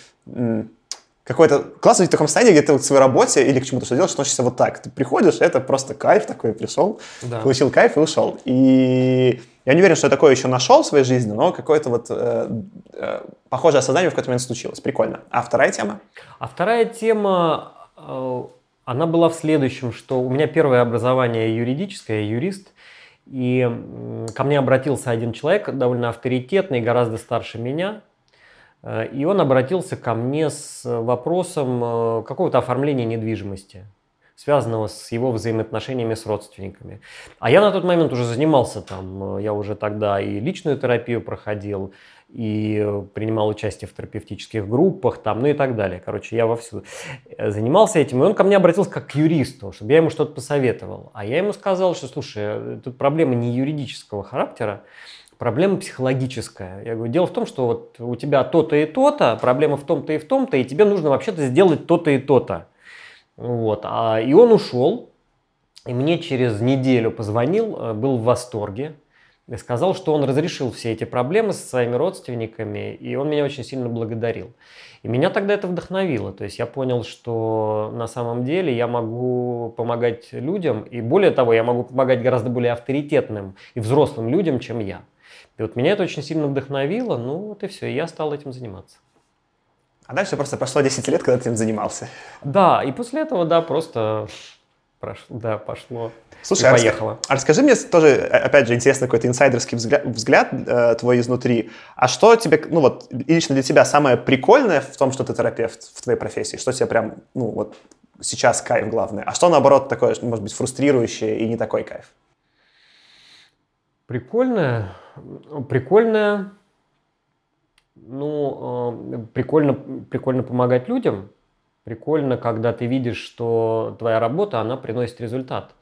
какой-то классный в таком состоянии, где ты вот к своей работе или к чему-то что делаешь, относишься вот так. Ты приходишь, это просто кайф такой, пришел, да. получил кайф и ушел. И я не уверен, что я такое еще нашел в своей жизни, но какое-то вот э, э, похожее осознание в какой-то момент случилось. Прикольно. А вторая тема? А вторая тема э, она была в следующем, что у меня первое образование юридическое, я юрист, и ко мне обратился один человек, довольно авторитетный, гораздо старше меня, э, и он обратился ко мне с вопросом э, какого-то оформления недвижимости, связанного с его взаимоотношениями с родственниками. А я на тот момент уже занимался там, э, я уже тогда и личную терапию проходил, и принимал участие в терапевтических группах, там, ну и так далее. Короче, я вовсю э, занимался этим, и он ко мне обратился как к юристу, чтобы я ему что-то посоветовал. А я ему сказал, что, слушай, э, тут проблема не юридического характера, проблема психологическая. Я говорю, дело в том, что вот у тебя то-то и то-то, проблема в том-то и в том-то, и тебе нужно вообще-то сделать то-то и то-то. Вот. А, и он ушел, и мне через неделю позвонил, э, был в восторге, сказал, что он разрешил все эти проблемы со своими родственниками, и он меня очень сильно благодарил. И меня тогда это вдохновило. То есть я понял, что на самом деле я могу помогать людям, и более того, я могу помогать гораздо более авторитетным и взрослым людям, чем я. И вот меня это очень сильно вдохновило, ну вот и все, и я стал этим заниматься. А дальше просто прошло 10 лет, когда ты этим занимался. Да, и после этого, да, просто прошло, да, пошло. Слушай, а поехала. А расскажи мне тоже, опять же, интересно какой-то инсайдерский взгляд, взгляд э, твой изнутри. А что тебе, ну вот, лично для тебя самое прикольное в том, что ты терапевт в твоей профессии? Что тебе прям, ну вот, сейчас кайф главное? А что, наоборот, такое, может быть, фрустрирующее и не такой кайф? Прикольное? Прикольное... Ну, э, прикольно, прикольно помогать людям. Прикольно, когда ты видишь, что твоя работа, она приносит результат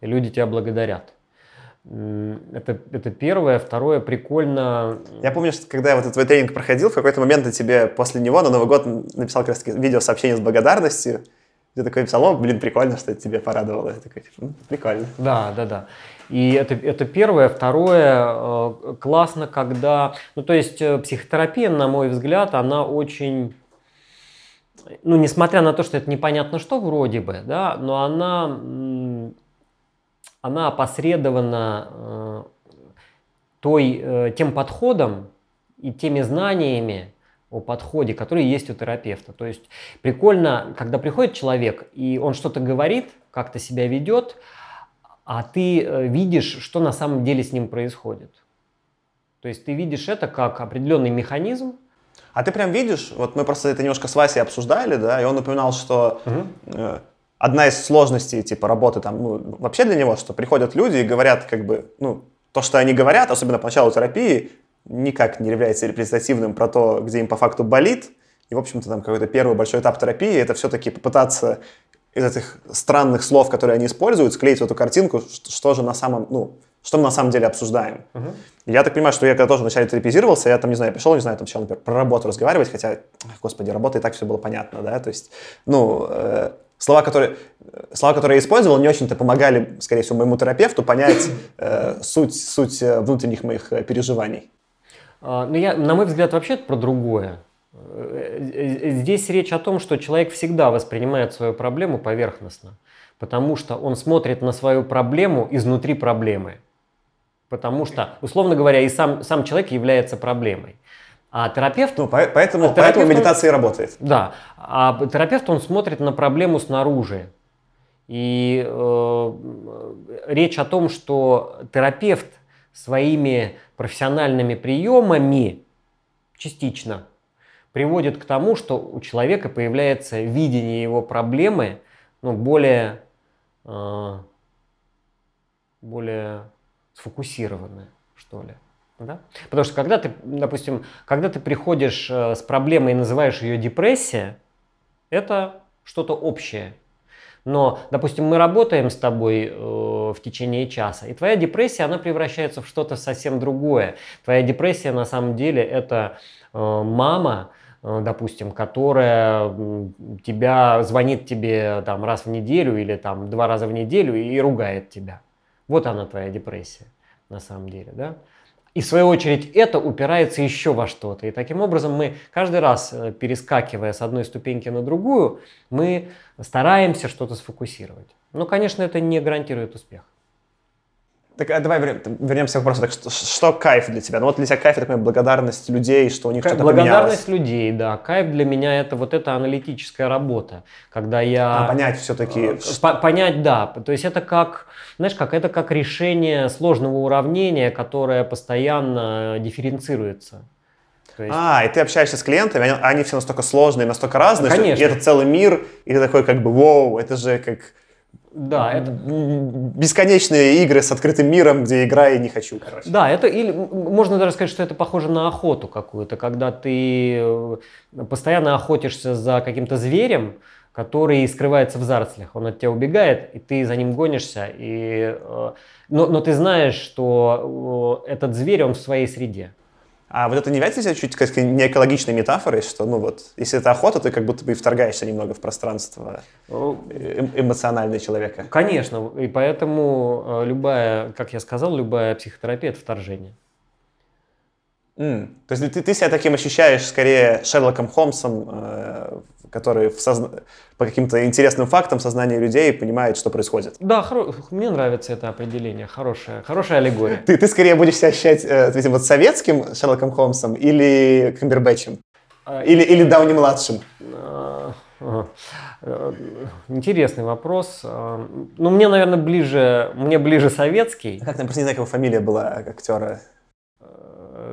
и люди тебя благодарят. Это, это первое. Второе, прикольно... Я помню, что когда я вот этот твой тренинг проходил, в какой-то момент я тебе после него на Новый год написал как раз видео сообщение с благодарностью. Ты такой писал, о, блин, прикольно, что это тебе порадовало. Я такой, прикольно. Да, да, да. И это, это первое. Второе, э, классно, когда... Ну, то есть э, психотерапия, на мой взгляд, она очень... Ну, несмотря на то, что это непонятно что вроде бы, да, но она она опосредована э, той, э, тем подходом и теми знаниями о подходе, которые есть у терапевта. То есть прикольно, когда приходит человек, и он что-то говорит, как-то себя ведет, а ты э, видишь, что на самом деле с ним происходит. То есть ты видишь это как определенный механизм, а ты прям видишь, вот мы просто это немножко с Васей обсуждали, да, и он упоминал, что угу одна из сложностей типа работы там, ну, вообще для него, что приходят люди и говорят как бы, ну, то, что они говорят, особенно поначалу терапии, никак не является репрезентативным про то, где им по факту болит. И, в общем-то, там какой-то первый большой этап терапии — это все-таки попытаться из этих странных слов, которые они используют, склеить в эту картинку, что же на самом, ну, что мы на самом деле обсуждаем. Uh-huh. Я так понимаю, что я когда тоже вначале терапизировался, я там, не знаю, пришел, не знаю, там начал, например, про работу разговаривать, хотя, господи, работа и так все было понятно, да, то есть, ну, э, Слова, которые, слова, которые я использовал, не очень-то помогали, скорее всего, моему терапевту понять э, суть, суть э, внутренних моих э, переживаний. А, ну, я, на мой взгляд, вообще это про другое. Э, здесь речь о том, что человек всегда воспринимает свою проблему поверхностно, потому что он смотрит на свою проблему изнутри проблемы. Потому что, условно говоря, и сам, сам человек является проблемой. А терапевт... Ну, поэтому, а терапевт, поэтому медитация он, работает. Да. А терапевт, он смотрит на проблему снаружи. И э, речь о том, что терапевт своими профессиональными приемами частично приводит к тому, что у человека появляется видение его проблемы ну, более, э, более сфокусированное, что ли. Да? Потому что когда ты, допустим, когда ты приходишь э, с проблемой и называешь ее депрессия, это что-то общее. Но, допустим, мы работаем с тобой э, в течение часа, и твоя депрессия, она превращается в что-то совсем другое. Твоя депрессия на самом деле это э, мама, э, допустим, которая тебя звонит тебе там раз в неделю или там два раза в неделю и ругает тебя. Вот она твоя депрессия на самом деле, да? И в свою очередь это упирается еще во что-то. И таким образом мы каждый раз, э, перескакивая с одной ступеньки на другую, мы стараемся что-то сфокусировать. Но, конечно, это не гарантирует успех. Так а давай вернемся к вопросу. Так, что, что кайф для тебя? Ну вот для тебя кайф, это понимаю, благодарность людей, что у них что-то Благодарность поменялось. людей, да. Кайф для меня это вот эта аналитическая работа, когда я... А понять все-таки... Э, по понять, да. То есть это как, знаешь, как это как решение сложного уравнения, которое постоянно дифференцируется. есть... А, и ты общаешься с клиентами, они, они все настолько сложные, настолько разные, Конечно. что и это целый мир, и ты такой как бы, вау, это же как да, это... Бесконечные игры с открытым миром, где играю и не хочу, короче. Да, это или можно даже сказать, что это похоже на охоту какую-то, когда ты э, постоянно охотишься за каким-то зверем, который скрывается в зарослях. Он от тебя убегает, и ты за ним гонишься. И, э, но, но ты знаешь, что э, этот зверь, он в своей среде. А вот это не является чуть как не экологичной метафорой, что, ну вот, если это охота, ты как будто бы и вторгаешься немного в пространство э эмоциональное человека. Конечно, и поэтому э, любая, как я сказал, любая психотерапия – это вторжение. Mm. То есть ты, ты себя таким ощущаешь скорее Шерлоком Холмсом, э, который в созна... по каким-то интересным фактам сознания людей понимает, что происходит. Да, хоро... мне нравится это определение, хорошая, хорошая аллегория. Ты, ты скорее будешь себя ощущать э, вот советским Шерлоком Холмсом или Камбербэтчем? А, или, или Дауни-младшим? А, э, интересный вопрос. Ну, мне, наверное, ближе, мне ближе советский. А как просто не знаю, как его фамилия была актера.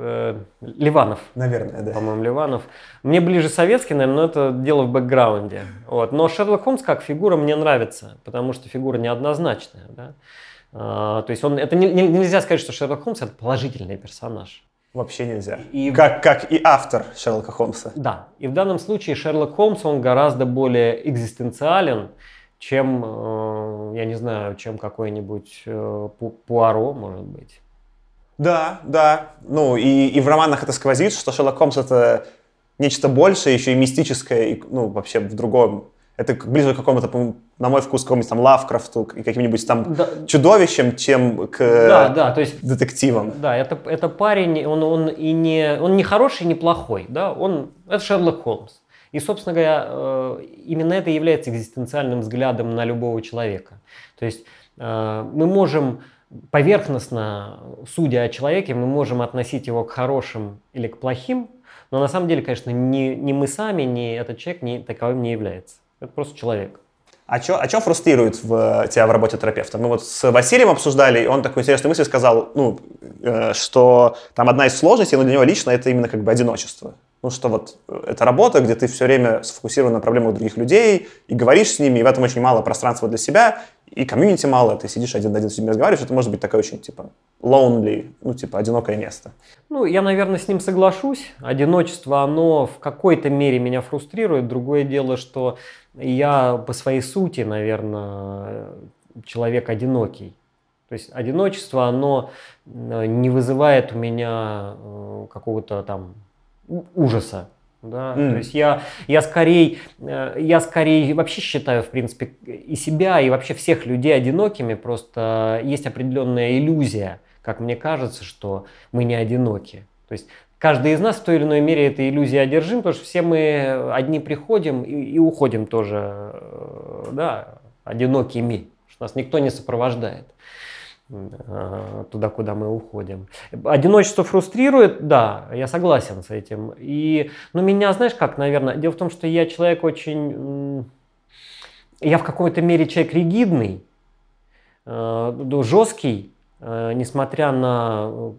Э, Ливанов. Наверное, да. По-моему, Ливанов. Мне ближе советский, наверное, но это дело в бэкграунде. Вот. Но Шерлок Холмс как фигура мне нравится, потому что фигура неоднозначная. Да? А, то есть он, это не, не, нельзя сказать, что Шерлок Холмс это положительный персонаж. Вообще нельзя. И, как, как и автор Шерлока Холмса. Да. И в данном случае Шерлок Холмс, он гораздо более экзистенциален, чем, э, я не знаю, чем какой-нибудь э, Пуаро, может быть. Да, да. Ну, и, и в романах это сквозит, что Шерлок Холмс — это нечто большее, еще и мистическое, и, ну, вообще в другом. Это ближе к какому-то, на мой вкус, какому-нибудь там Лавкрафту и каким-нибудь там да. чудовищем, чем к да, да, то есть, детективам. Да, это, это парень, он, он и не, он не хороший, не плохой, да, он, это Шерлок Холмс. И, собственно говоря, э, именно это является экзистенциальным взглядом на любого человека. То есть э, мы можем поверхностно, судя о человеке, мы можем относить его к хорошим или к плохим, но на самом деле, конечно, ни, ни мы сами, ни этот человек не, таковым не является. Это просто человек. А что а чё фрустрирует в, тебя в работе терапевта? Мы вот с Василием обсуждали, и он такую интересную мысль сказал, ну, э, что там одна из сложностей, но для него лично это именно как бы одиночество. Ну, что вот э, это работа, где ты все время сфокусирован на проблемах других людей и говоришь с ними, и в этом очень мало пространства для себя, и комьюнити мало, ты сидишь один на один с людьми разговариваешь, это может быть такое очень, типа, lonely, ну, типа, одинокое место. Ну, я, наверное, с ним соглашусь. Одиночество, оно в какой-то мере меня фрустрирует. Другое дело, что я по своей сути, наверное, человек одинокий. То есть одиночество, оно э, не вызывает у меня э, какого-то там ужаса. Да? Mm. То есть я, я, скорее, э, я скорее вообще считаю, в принципе, и себя, и вообще всех людей одинокими. Просто есть определенная иллюзия, как мне кажется, что мы не одиноки. То есть каждый из нас в той или иной мере этой иллюзией одержим, потому что все мы одни приходим и, и уходим тоже, э, да, одинокими, что нас никто не сопровождает. Э, туда, куда мы уходим. Одиночество фрустрирует, да, я согласен с этим. И, ну, меня, знаешь, как, наверное, дело в том, что я человек очень, я в какой-то мере человек ригидный, э, жесткий, э, несмотря на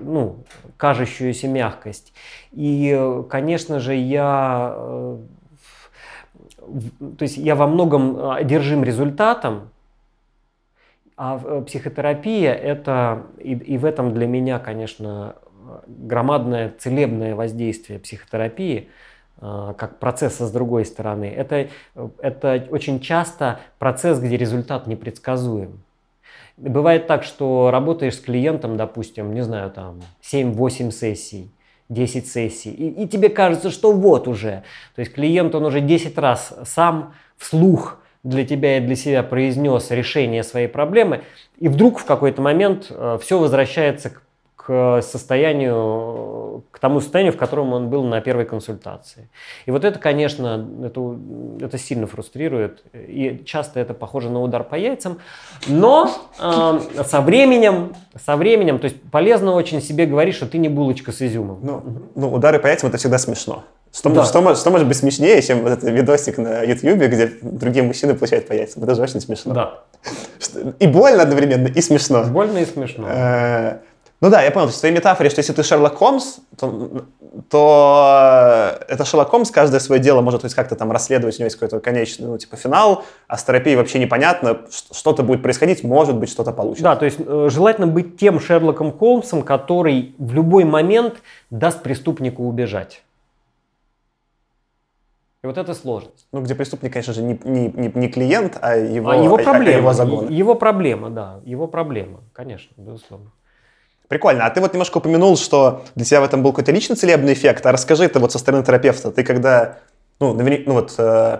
ну, кажущуюся мягкость. И, конечно же, я, то есть я во многом одержим результатом, а э, психотерапия это, и, и в этом для меня, конечно, громадное целебное воздействие психотерапии, э, как процесса с другой стороны. Это, это очень часто процесс, где результат непредсказуем. Бывает так, что работаешь с клиентом, допустим, не знаю, там 7-8 сессий, 10 сессий, и, и тебе кажется, что вот уже. То есть клиент, он уже 10 раз сам вслух для тебя и для себя произнес решение своей проблемы, и вдруг в какой-то момент э, все возвращается к, к состоянию, к тому состоянию, в котором он был на первой консультации. И вот это, конечно, это, это сильно фрустрирует, и часто это похоже на удар по яйцам, но э, со временем, со временем, то есть полезно очень себе говорить, что ты не булочка с изюмом. Ну, ну удары по яйцам это всегда смешно. Что, да. что, что может быть смешнее, чем вот этот видосик на Ютьюбе, где другие мужчины получают по яйцам? Это же очень смешно. Да. И больно одновременно, и смешно. Больно и смешно. Э, ну да, я понял, в твоей метафоре, что если ты Шерлок Холмс, то, то это Шерлок Холмс каждое свое дело может хоть как-то там расследовать, у него есть какой-то конечный, ну, типа, финал, а с терапией вообще непонятно, что-то будет происходить, может быть, что-то получится. Да, то есть э, желательно быть тем Шерлоком Холмсом, который в любой момент даст преступнику убежать. И вот это сложность. Ну, где преступник, конечно же, не, не, не, не клиент, а его, а его а, проблема. А его загон. Его проблема, да. Его проблема, конечно, безусловно. Прикольно. А ты вот немножко упомянул, что для тебя в этом был какой-то личный целебный эффект. А расскажи это вот со стороны терапевта. Ты когда, ну, ну вот, э,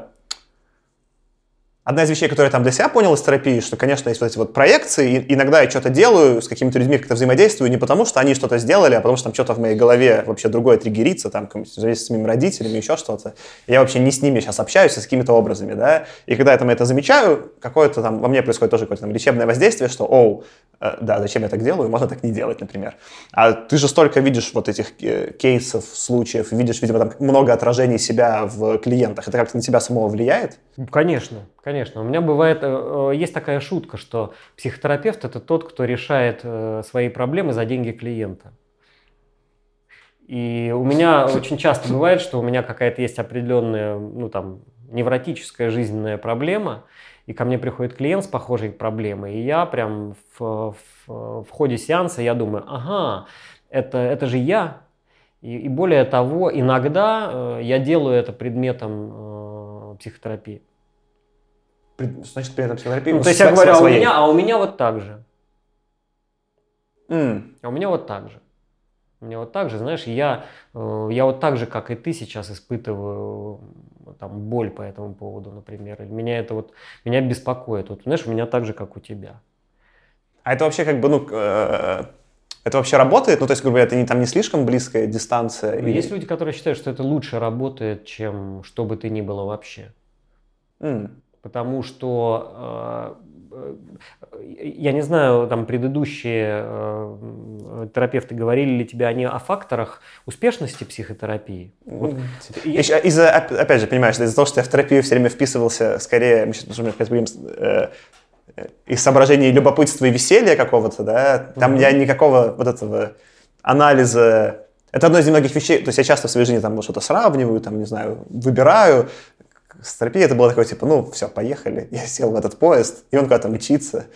Одна из вещей, которую я там для себя понял из терапии, что, конечно, есть вот эти вот проекции, и иногда я что-то делаю с какими-то людьми, как-то взаимодействую, не потому что они что-то сделали, а потому что там что-то в моей голове вообще другое триггерится, там, зависит с моими родителями, еще что-то. Я вообще не с ними сейчас общаюсь, а с какими-то образами, да. И когда я там это замечаю, какое-то там, во мне происходит тоже какое-то там лечебное воздействие, что, оу, э, да, зачем я так делаю, можно так не делать, например. А ты же столько видишь вот этих э, кейсов, случаев, видишь, видимо, там много отражений себя в клиентах. Это как-то на тебя самого влияет? Конечно, Конечно, у меня бывает, э, э, есть такая шутка, что психотерапевт это тот, кто решает э, свои проблемы за деньги клиента. И у меня очень часто бывает, что у меня какая-то есть определенная, ну там, невротическая жизненная проблема, и ко мне приходит клиент с похожей проблемой, и я прям в, в, в ходе сеанса я думаю, ага, это, это же я. И, и более того, иногда я делаю это предметом психотерапии. Значит, при этом психотерапии. Ну, то есть я говорю, а у, меня, а у меня вот так же. Mm. А у меня вот так же. У меня вот так же, знаешь, я, э, я вот так же, как и ты сейчас испытываю там, боль по этому поводу, например. Меня это вот, меня беспокоит. Вот, знаешь, у меня так же, как у тебя. А это вообще как бы, ну, э, это вообще работает? Ну, то есть, грубо говоря, это не, там не слишком близкая дистанция? Ну, и... Есть люди, которые считают, что это лучше работает, чем что бы ты ни было вообще. Mm. Потому что э, я не знаю, там предыдущие э, терапевты говорили ли тебе они о факторах успешности психотерапии? Вот, Еще, из-за, опять же, понимаешь, из-за того, что я в терапию все время вписывался, скорее, мы сейчас, например, будем, э, из соображений любопытства и веселья какого-то, да, там mm-hmm. я никакого вот этого анализа это одно из немногих вещей, то есть я часто в своей жизни там что-то сравниваю, там, не знаю, выбираю, с терапией это было такое, типа, ну, все, поехали. Я сел в этот поезд, и он куда-то мчится.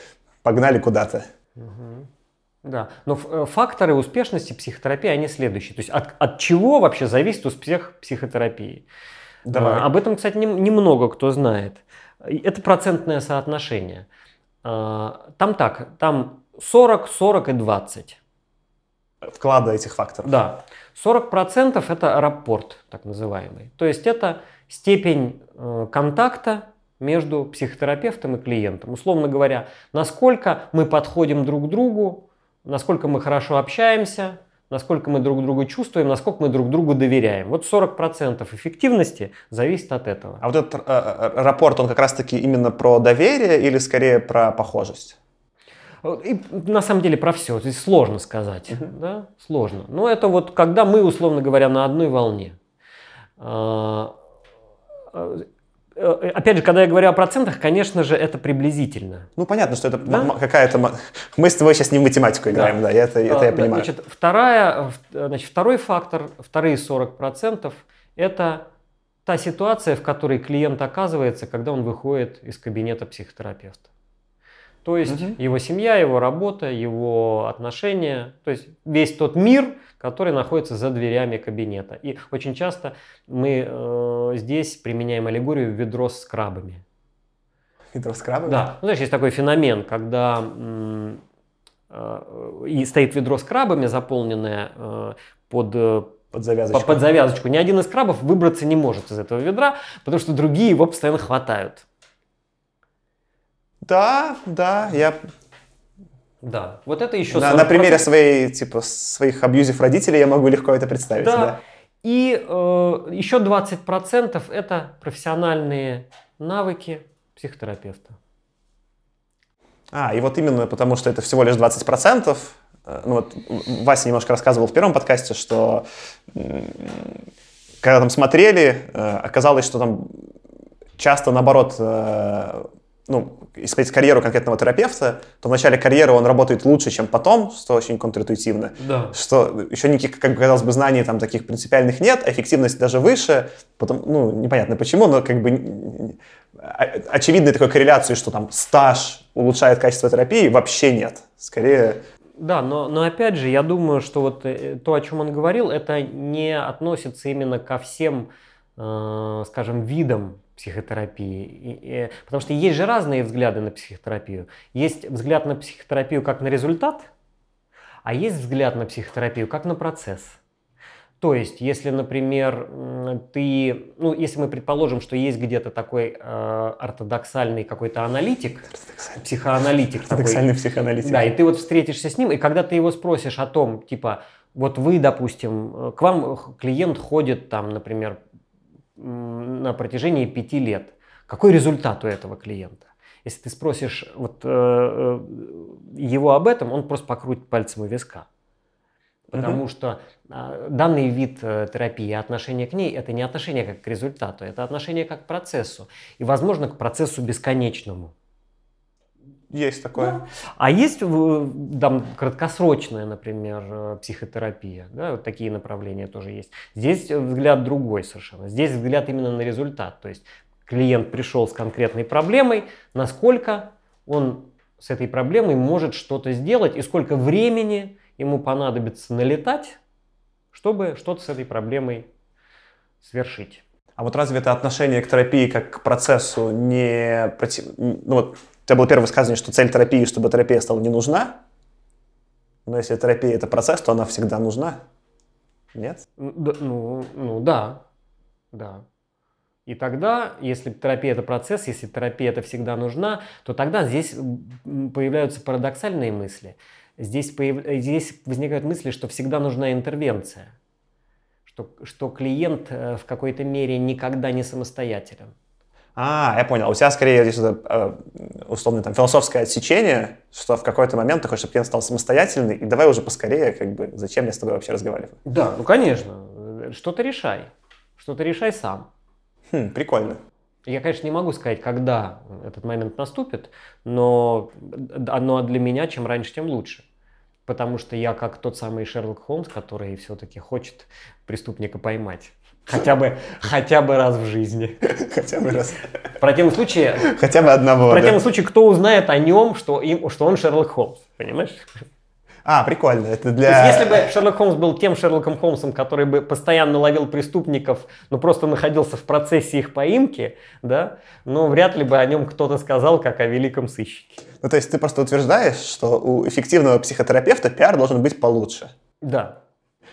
Погнали куда-то. Угу. Да, но э, факторы успешности психотерапии, они следующие. То есть от, от чего вообще зависит успех психотерапии? Давай. А, об этом, кстати, немного не кто знает. Это процентное соотношение. А, там так, там 40, 40 и 20. Вклада этих факторов. Да. 40% это рапорт, так называемый. То есть это степень э, контакта между психотерапевтом и клиентом. Условно говоря, насколько мы подходим друг к другу, насколько мы хорошо общаемся, насколько мы друг друга чувствуем, насколько мы друг другу доверяем. Вот 40% эффективности зависит от этого. А вот этот э, э, рапорт, он как раз-таки именно про доверие или скорее про похожесть? И на самом деле про все. Здесь сложно сказать. Uh-huh. Да? Сложно. Но это вот когда мы, условно говоря, на одной волне. А, Э, э, опять же, когда я говорю о процентах, конечно же, это приблизительно. Ну, понятно, что это да? какая-то... Мы с тобой сейчас не в математику играем, да, да это, это я понимаю. Значит, вторая, значит, второй фактор, вторые 40% – это та ситуация, в которой клиент оказывается, когда он выходит из кабинета психотерапевта. То есть угу. его семья, его работа, его отношения, то есть весь тот мир, который находится за дверями кабинета. И очень часто мы э, здесь применяем аллегорию ведро с крабами. Ведро с крабами? Да. Ну, знаешь, есть такой феномен, когда э, и стоит ведро с крабами, заполненное э, под э, под завязочку. под завязочку. Ни один из крабов выбраться не может из этого ведра, потому что другие его постоянно хватают. Да, да, я да, вот это еще... На, на примере своей, типа, своих абьюзив родителей я могу легко это представить. Да. да. И э, еще 20% это профессиональные навыки психотерапевта. А, и вот именно потому, что это всего лишь 20%, э, ну вот Вася немножко рассказывал в первом подкасте, что когда там смотрели, э, оказалось, что там часто наоборот э, ну, если карьеру конкретного терапевта, то в начале карьеры он работает лучше, чем потом, что очень контринтуитивно. Да. Что еще никаких, как бы казалось бы, знаний там таких принципиальных нет, эффективность даже выше. Потом, ну, непонятно почему, но как бы очевидной такой корреляции, что там стаж улучшает качество терапии, вообще нет. Скорее... Да, но, но опять же, я думаю, что вот э, то, о чем он говорил, это не относится именно ко всем, э, скажем, видам психотерапии. И, и, потому что есть же разные взгляды на психотерапию. Есть взгляд на психотерапию как на результат, а есть взгляд на психотерапию как на процесс. То есть, если, например, ты, ну, если мы предположим, что есть где-то такой э, ортодоксальный какой-то аналитик, психоаналитик, ортодоксальный такой, психоаналитик, да, и ты вот встретишься с ним, и когда ты его спросишь о том, типа, вот вы, допустим, к вам клиент ходит там, например, на протяжении пяти лет. Какой результат у этого клиента? Если ты спросишь вот, э, э его об этом, он просто покрутит пальцем у виска. Потому угу. что э, данный вид э, терапии, отношение к ней, это не отношение как к результату, это отношение как к процессу. И, возможно, к процессу бесконечному. Есть такое. Да. А есть там краткосрочная, например, э, психотерапия. Да, вот такие направления тоже есть. Здесь взгляд другой совершенно. Здесь взгляд именно на результат. То есть клиент пришел с конкретной проблемой, насколько он с этой проблемой может что-то сделать и сколько времени ему понадобится налетать, чтобы что-то с этой проблемой свершить. А вот разве это отношение к терапии как к процессу не против... Ну вот, у тебя было первое высказывание, что цель терапии, чтобы терапия стала не нужна. Но если терапия — это процесс, то она всегда нужна. Нет? Ну, ну да, да. И тогда, если терапия это процесс, если терапия это всегда нужна, то тогда здесь появляются парадоксальные мысли. Здесь, появ... здесь возникают мысли, что всегда нужна интервенция, что, что клиент э, в какой-то мере никогда не самостоятелен. А, я понял. У тебя скорее здесь это, э, условно там философское отсечение, что в какой-то момент ты хочешь, чтобы клиент стал самостоятельный, и давай уже поскорее, как бы, зачем я с тобой вообще разговариваю? Да, ну конечно. Что-то решай. Что-то решай сам. Хм, прикольно. Я, конечно, не могу сказать, когда этот момент наступит, но оно для меня чем раньше, тем лучше. Потому что я как тот самый Шерлок Холмс, который все-таки хочет преступника поймать. Хотя бы, хотя бы раз в жизни. Хотя бы раз. В противном случае... Хотя бы одного, В противном да? случае, кто узнает о нем, что, им, что он Шерлок Холмс, понимаешь? А, прикольно. Это для... То есть, если бы Шерлок Холмс был тем Шерлоком Холмсом, который бы постоянно ловил преступников, но просто находился в процессе их поимки, да, но вряд ли бы о нем кто-то сказал, как о великом сыщике. Ну, то есть ты просто утверждаешь, что у эффективного психотерапевта пиар должен быть получше. Да.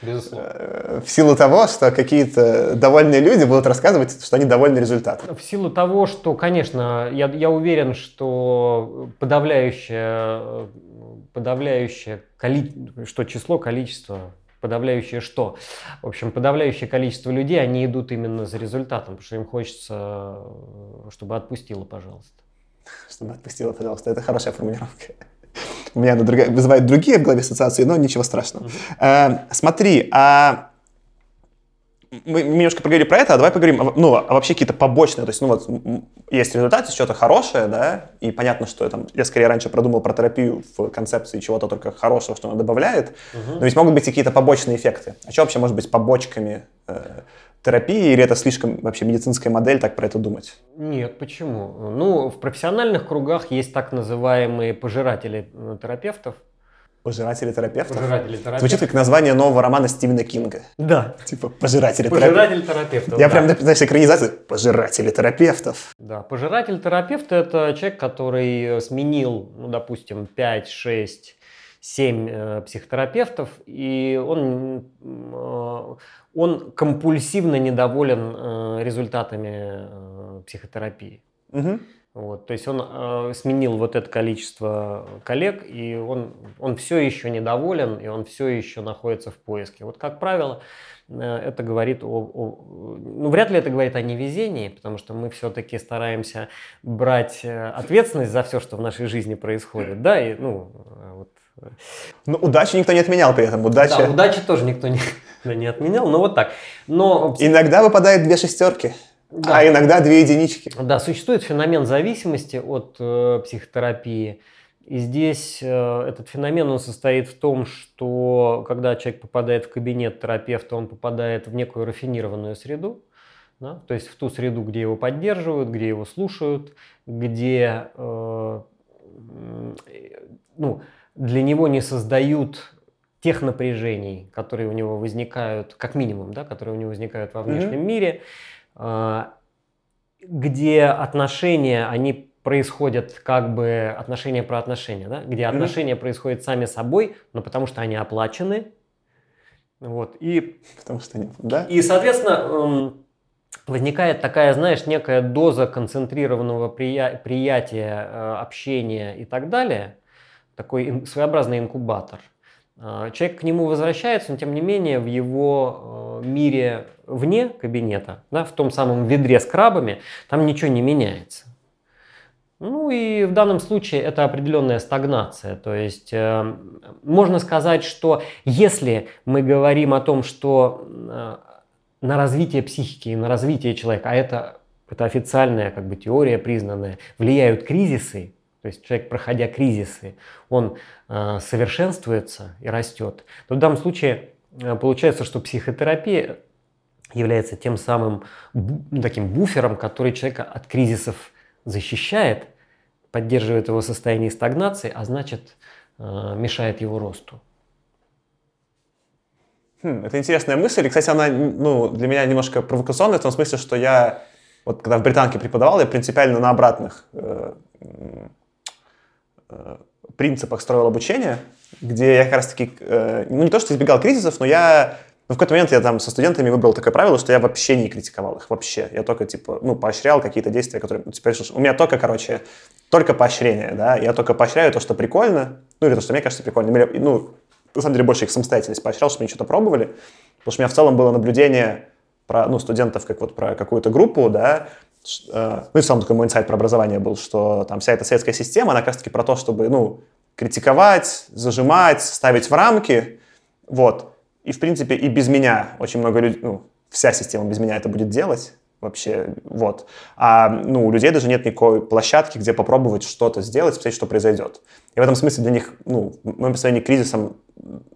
Безусловно. Э, в силу того, что какие-то довольные люди будут рассказывать, что они довольны результатом. В силу того, что, конечно, я, я уверен, что подавляющее подавляющее количество, что число, количество, подавляющее что? В общем, подавляющее количество людей, они идут именно за результатом, потому что им хочется, чтобы отпустило, пожалуйста. Чтобы отпустило, пожалуйста. Это хорошая формулировка. У меня она другая, вызывает другие в голове ассоциации, но ничего страшного. Uh-huh. Э, смотри, а мы немножко поговорили про это, а давай поговорим, ну, а вообще какие-то побочные, то есть, ну, вот, есть результат, есть что-то хорошее, да, и понятно, что там, я скорее раньше продумал про терапию в концепции чего-то только хорошего, что она добавляет, угу. но ведь могут быть какие-то побочные эффекты. А что вообще может быть побочками э, терапии, или это слишком вообще медицинская модель так про это думать? Нет, почему? Ну, в профессиональных кругах есть так называемые пожиратели э, терапевтов, Пожиратели терапевтов? Пожиратели терапевтов. Звучит как название нового романа Стивена Кинга. Да. Типа пожиратели терапевтов. Пожиратели терапевтов. Я да. прям, знаешь, экранизация пожиратели терапевтов. Да, пожиратель терапевт это человек, который сменил, ну, допустим, 5, 6, 7 э, психотерапевтов, и он, э, он компульсивно недоволен э, результатами э, психотерапии. Угу. Вот, то есть он э, сменил вот это количество коллег, и он, он все еще недоволен, и он все еще находится в поиске. Вот, как правило, э, это говорит о, о... Ну, вряд ли это говорит о невезении, потому что мы все-таки стараемся брать ответственность за все, что в нашей жизни происходит, да, и, ну, вот... Ну, удачи никто не отменял при этом. Удача... Да, удачи тоже никто не, не отменял, но вот так. Но... Иногда выпадает две шестерки. Да. А иногда две единички. Да, существует феномен зависимости от э, психотерапии. И здесь э, этот феномен он состоит в том, что когда человек попадает в кабинет терапевта, он попадает в некую рафинированную среду, да, то есть в ту среду, где его поддерживают, где его слушают, где э, ну, для него не создают тех напряжений, которые у него возникают, как минимум, да, которые у него возникают во внешнем mm-hmm. мире, а, где отношения, они происходят как бы отношения про отношения, да? где отношения mm-hmm. происходят сами собой, но потому что они оплачены. Вот, и, потому что они, да? И, соответственно, эм, возникает такая, знаешь, некая доза концентрированного прия- приятия, э, общения и так далее, такой своеобразный инкубатор. А, человек к нему возвращается, но тем не менее в его э, мире вне кабинета, да, в том самом ведре с крабами, там ничего не меняется. Ну и в данном случае это определенная стагнация. То есть э, можно сказать, что если мы говорим о том, что э, на развитие психики и на развитие человека, а это, это официальная как бы, теория признанная, влияют кризисы, то есть человек, проходя кризисы, он э, совершенствуется и растет, то в данном случае э, получается, что психотерапия является тем самым ну, таким буфером, который человека от кризисов защищает, поддерживает его состояние стагнации, а значит э, мешает его росту. Хм, это интересная мысль. И, кстати, она ну, для меня немножко провокационная в том смысле, что я, вот когда в британке преподавал, я принципиально на обратных э, принципах строил обучение, где я как раз-таки, э, ну не то, что избегал кризисов, но я ну, в какой-то момент я там со студентами выбрал такое правило, что я вообще не критиковал их, вообще. Я только, типа, ну, поощрял какие-то действия, которые... Ну, теперь, у меня только, короче, только поощрение, да, я только поощряю то, что прикольно, ну, или то, что мне кажется прикольно. Ну, на самом деле, больше их самостоятельность поощрял, чтобы они что-то пробовали, потому что у меня в целом было наблюдение про, ну, студентов, как вот про какую-то группу, да, э, ну, и сам такой мой инсайт про образование был, что там вся эта советская система, она как раз-таки про то, чтобы, ну, критиковать, зажимать, ставить в рамки, вот, и, в принципе, и без меня очень много людей, ну, вся система без меня это будет делать вообще, вот. А, ну, у людей даже нет никакой площадки, где попробовать что-то сделать, посмотреть, что произойдет. И в этом смысле для них, ну, в моем представлении кризисом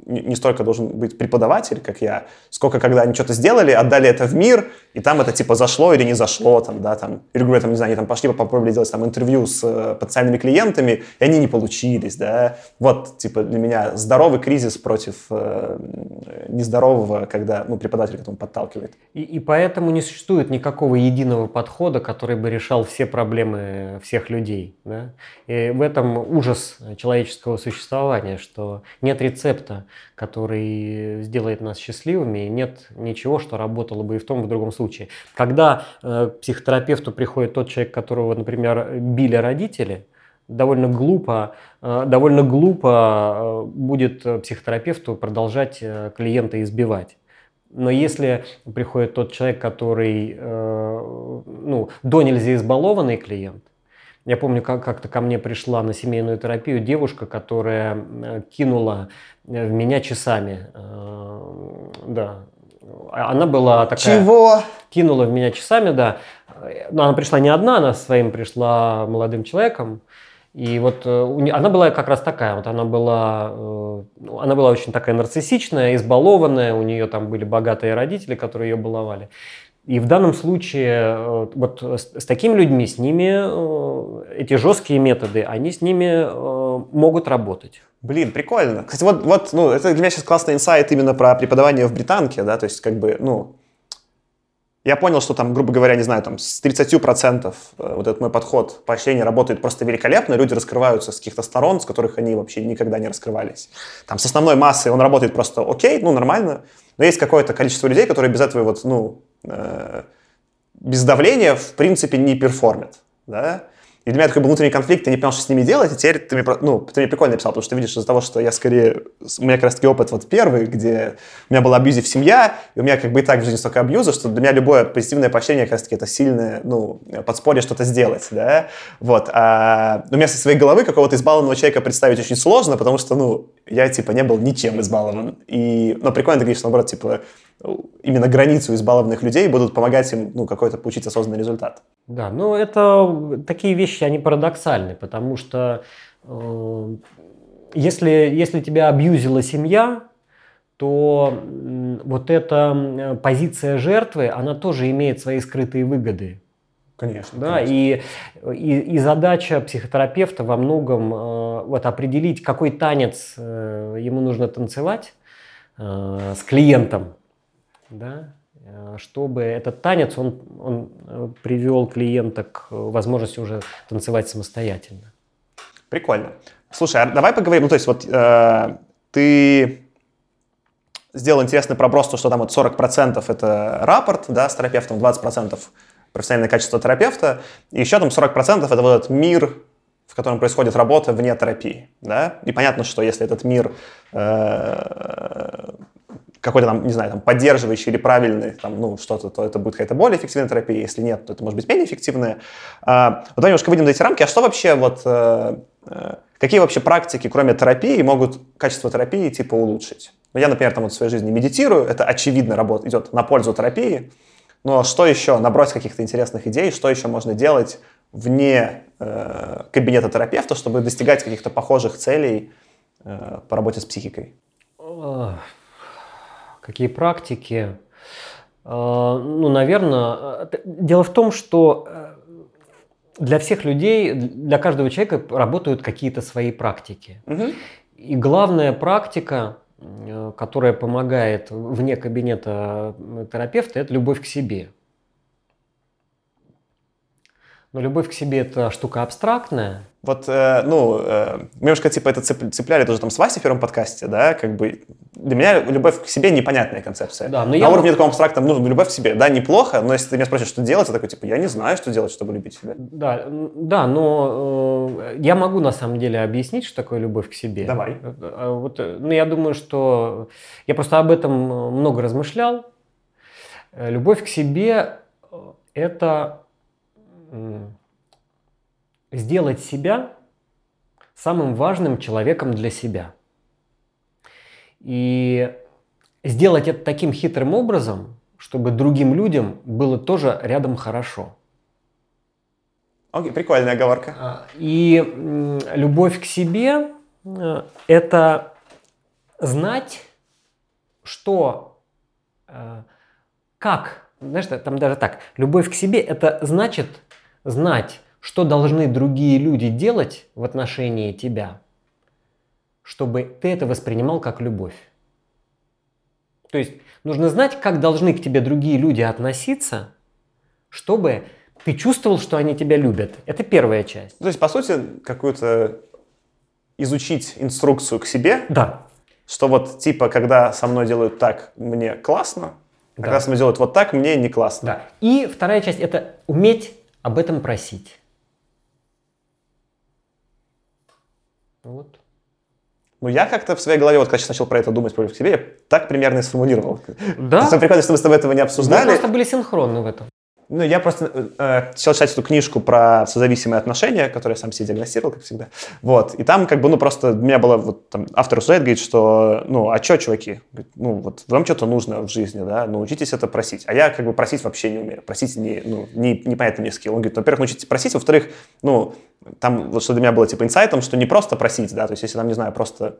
не столько должен быть преподаватель, как я, сколько когда они что-то сделали, отдали это в мир, и там это типа зашло или не зашло, там, да, там, или, говорю, там, не знаю, они там пошли, попробовали делать там интервью с э, потенциальными клиентами, и они не получились, да. Вот, типа, для меня здоровый кризис против э, нездорового, когда, ну, преподаватель к этому подталкивает. И, и поэтому не существует никакого единого подхода, который бы решал все проблемы всех людей, да. И в этом ужас человеческого существования, что нет рецепта, который сделает нас счастливыми, и нет ничего, что работало бы и в том, и в другом случае. Когда э, психотерапевту приходит тот человек, которого, например, били родители, довольно глупо, э, довольно глупо э, будет психотерапевту продолжать э, клиента избивать. Но если приходит тот человек, который ну, до нельзя избалованный клиент, я помню, как-то ко мне пришла на семейную терапию девушка, которая э, кинула э, в меня часами. Э, да. Она была такая... Чего? Кинула в меня часами, да. Но она пришла не одна, она своим пришла молодым человеком. И вот она была как раз такая, вот она была, она была очень такая нарциссичная, избалованная, у нее там были богатые родители, которые ее баловали. И в данном случае э, вот с, такими людьми, с ними э, эти жесткие методы, они с ними э, могут работать. Блин, прикольно. Кстати, вот, вот ну, это для меня сейчас классный инсайт именно про преподавание в британке, да, то есть как бы, ну, я понял, что там, грубо говоря, не знаю, там с 30% вот этот мой подход поощрения работает просто великолепно, люди раскрываются с каких-то сторон, с которых они вообще никогда не раскрывались. Там с основной массой он работает просто окей, ну, нормально, но есть какое-то количество людей, которые без этого вот, ну, без давления, в принципе, не перформят. Да? И для меня такой был внутренний конфликт, я не понял, что с ними делать, и теперь ты мне, ну, ты мне прикольно написал, потому что ты видишь из-за того, что я скорее, у меня как раз таки опыт вот первый, где у меня была абьюзив семья, и у меня как бы и так в жизни столько абьюза, что для меня любое позитивное поощрение как раз таки это сильное, ну, подспорье что-то сделать, да, вот. А у меня со своей головы какого-то избалованного человека представить очень сложно, потому что, ну, я, типа, не был ничем избалован. И, но прикольно, ты говоришь, наоборот, типа, именно границу избалованных людей будут помогать им ну, какой-то получить осознанный результат. Да, ну это такие вещи, они парадоксальны, потому что э, если, если тебя абьюзила семья, то вот эта позиция жертвы, она тоже имеет свои скрытые выгоды. Конечно. Да, конечно. И, и, и задача психотерапевта во многом э, вот определить, какой танец э, ему нужно танцевать э, с клиентом, да, э, чтобы этот танец он, он э, привел клиента к возможности уже танцевать самостоятельно. Прикольно. Слушай, а давай поговорим, ну то есть вот э, ты сделал интересный проброс, то, что там вот 40% это рапорт, да, с терапевтом, 20% профессиональное качество терапевта, и еще там 40% это вот этот мир, в котором происходит работа вне терапии, да, и понятно, что если этот мир э, какой-то там, не знаю, там, поддерживающий или правильный, там, ну, что-то, то это будет какая-то более эффективная терапия, если нет, то это может быть менее эффективная. А, вот давай немножко выйдем за эти рамки. А что вообще вот, э, э, какие вообще практики, кроме терапии, могут качество терапии, типа, улучшить? Ну, я, например, там вот в своей жизни медитирую, это очевидно работа, идет на пользу терапии, но что еще? Набрось каких-то интересных идей, что еще можно делать вне э, кабинета терапевта, чтобы достигать каких-то похожих целей э, по работе с психикой? Какие практики? А, ну, наверное, э, дело в том, что э, для всех людей, для каждого человека работают какие-то свои практики. Угу. И главная практика, которая помогает вне кабинета терапевта, это любовь к себе. Но любовь к себе это штука абстрактная. Вот, э, ну, э, немножко типа это цепляли тоже там с Васей в первом подкасте, да, как бы для меня любовь к себе непонятная концепция. Да, но На я уровне таком абстрактном, ну, любовь к себе, да, неплохо, но если ты меня спросишь, что делать, я такой, типа, я не знаю, что делать, чтобы любить себя. Да, да, но э, я могу на самом деле объяснить, что такое любовь к себе. Давай. Э, э, вот, ну, я думаю, что я просто об этом много размышлял. Любовь к себе – это сделать себя самым важным человеком для себя. И сделать это таким хитрым образом, чтобы другим людям было тоже рядом хорошо. Окей, okay, прикольная оговорка. А, и любовь к себе э, – это знать, что, э, как, знаешь, там даже так, любовь к себе – это значит знать, что должны другие люди делать в отношении тебя, чтобы ты это воспринимал как любовь. То есть нужно знать, как должны к тебе другие люди относиться, чтобы ты чувствовал, что они тебя любят. Это первая часть. То есть, по сути, какую-то изучить инструкцию к себе. Да. Что вот, типа, когда со мной делают так, мне классно, а да. когда со мной делают вот так, мне не классно. Да. И вторая часть – это уметь об этом просить. Вот. Ну, я как-то в своей голове, вот когда сейчас начал про это думать против себе, я так примерно и сформулировал. Да? Это прикольно, что мы с тобой этого не обсуждали. Мы просто были синхронны в этом. Ну, я просто э, сел читать эту книжку про созависимые отношения, которую я сам себе диагностировал, как всегда. Вот. И там как бы, ну, просто у меня было, вот там автор рассуждает, говорит, что, ну, а что, чуваки? Ну, вот вам что-то нужно в жизни, да, научитесь это просить. А я как бы просить вообще не умею. Просить не, ну, не, непонятно мне скилл. Он говорит, во-первых, научитесь просить, во-вторых, ну, там вот что для меня было типа инсайтом, что не просто просить, да, то есть если там, не знаю, просто...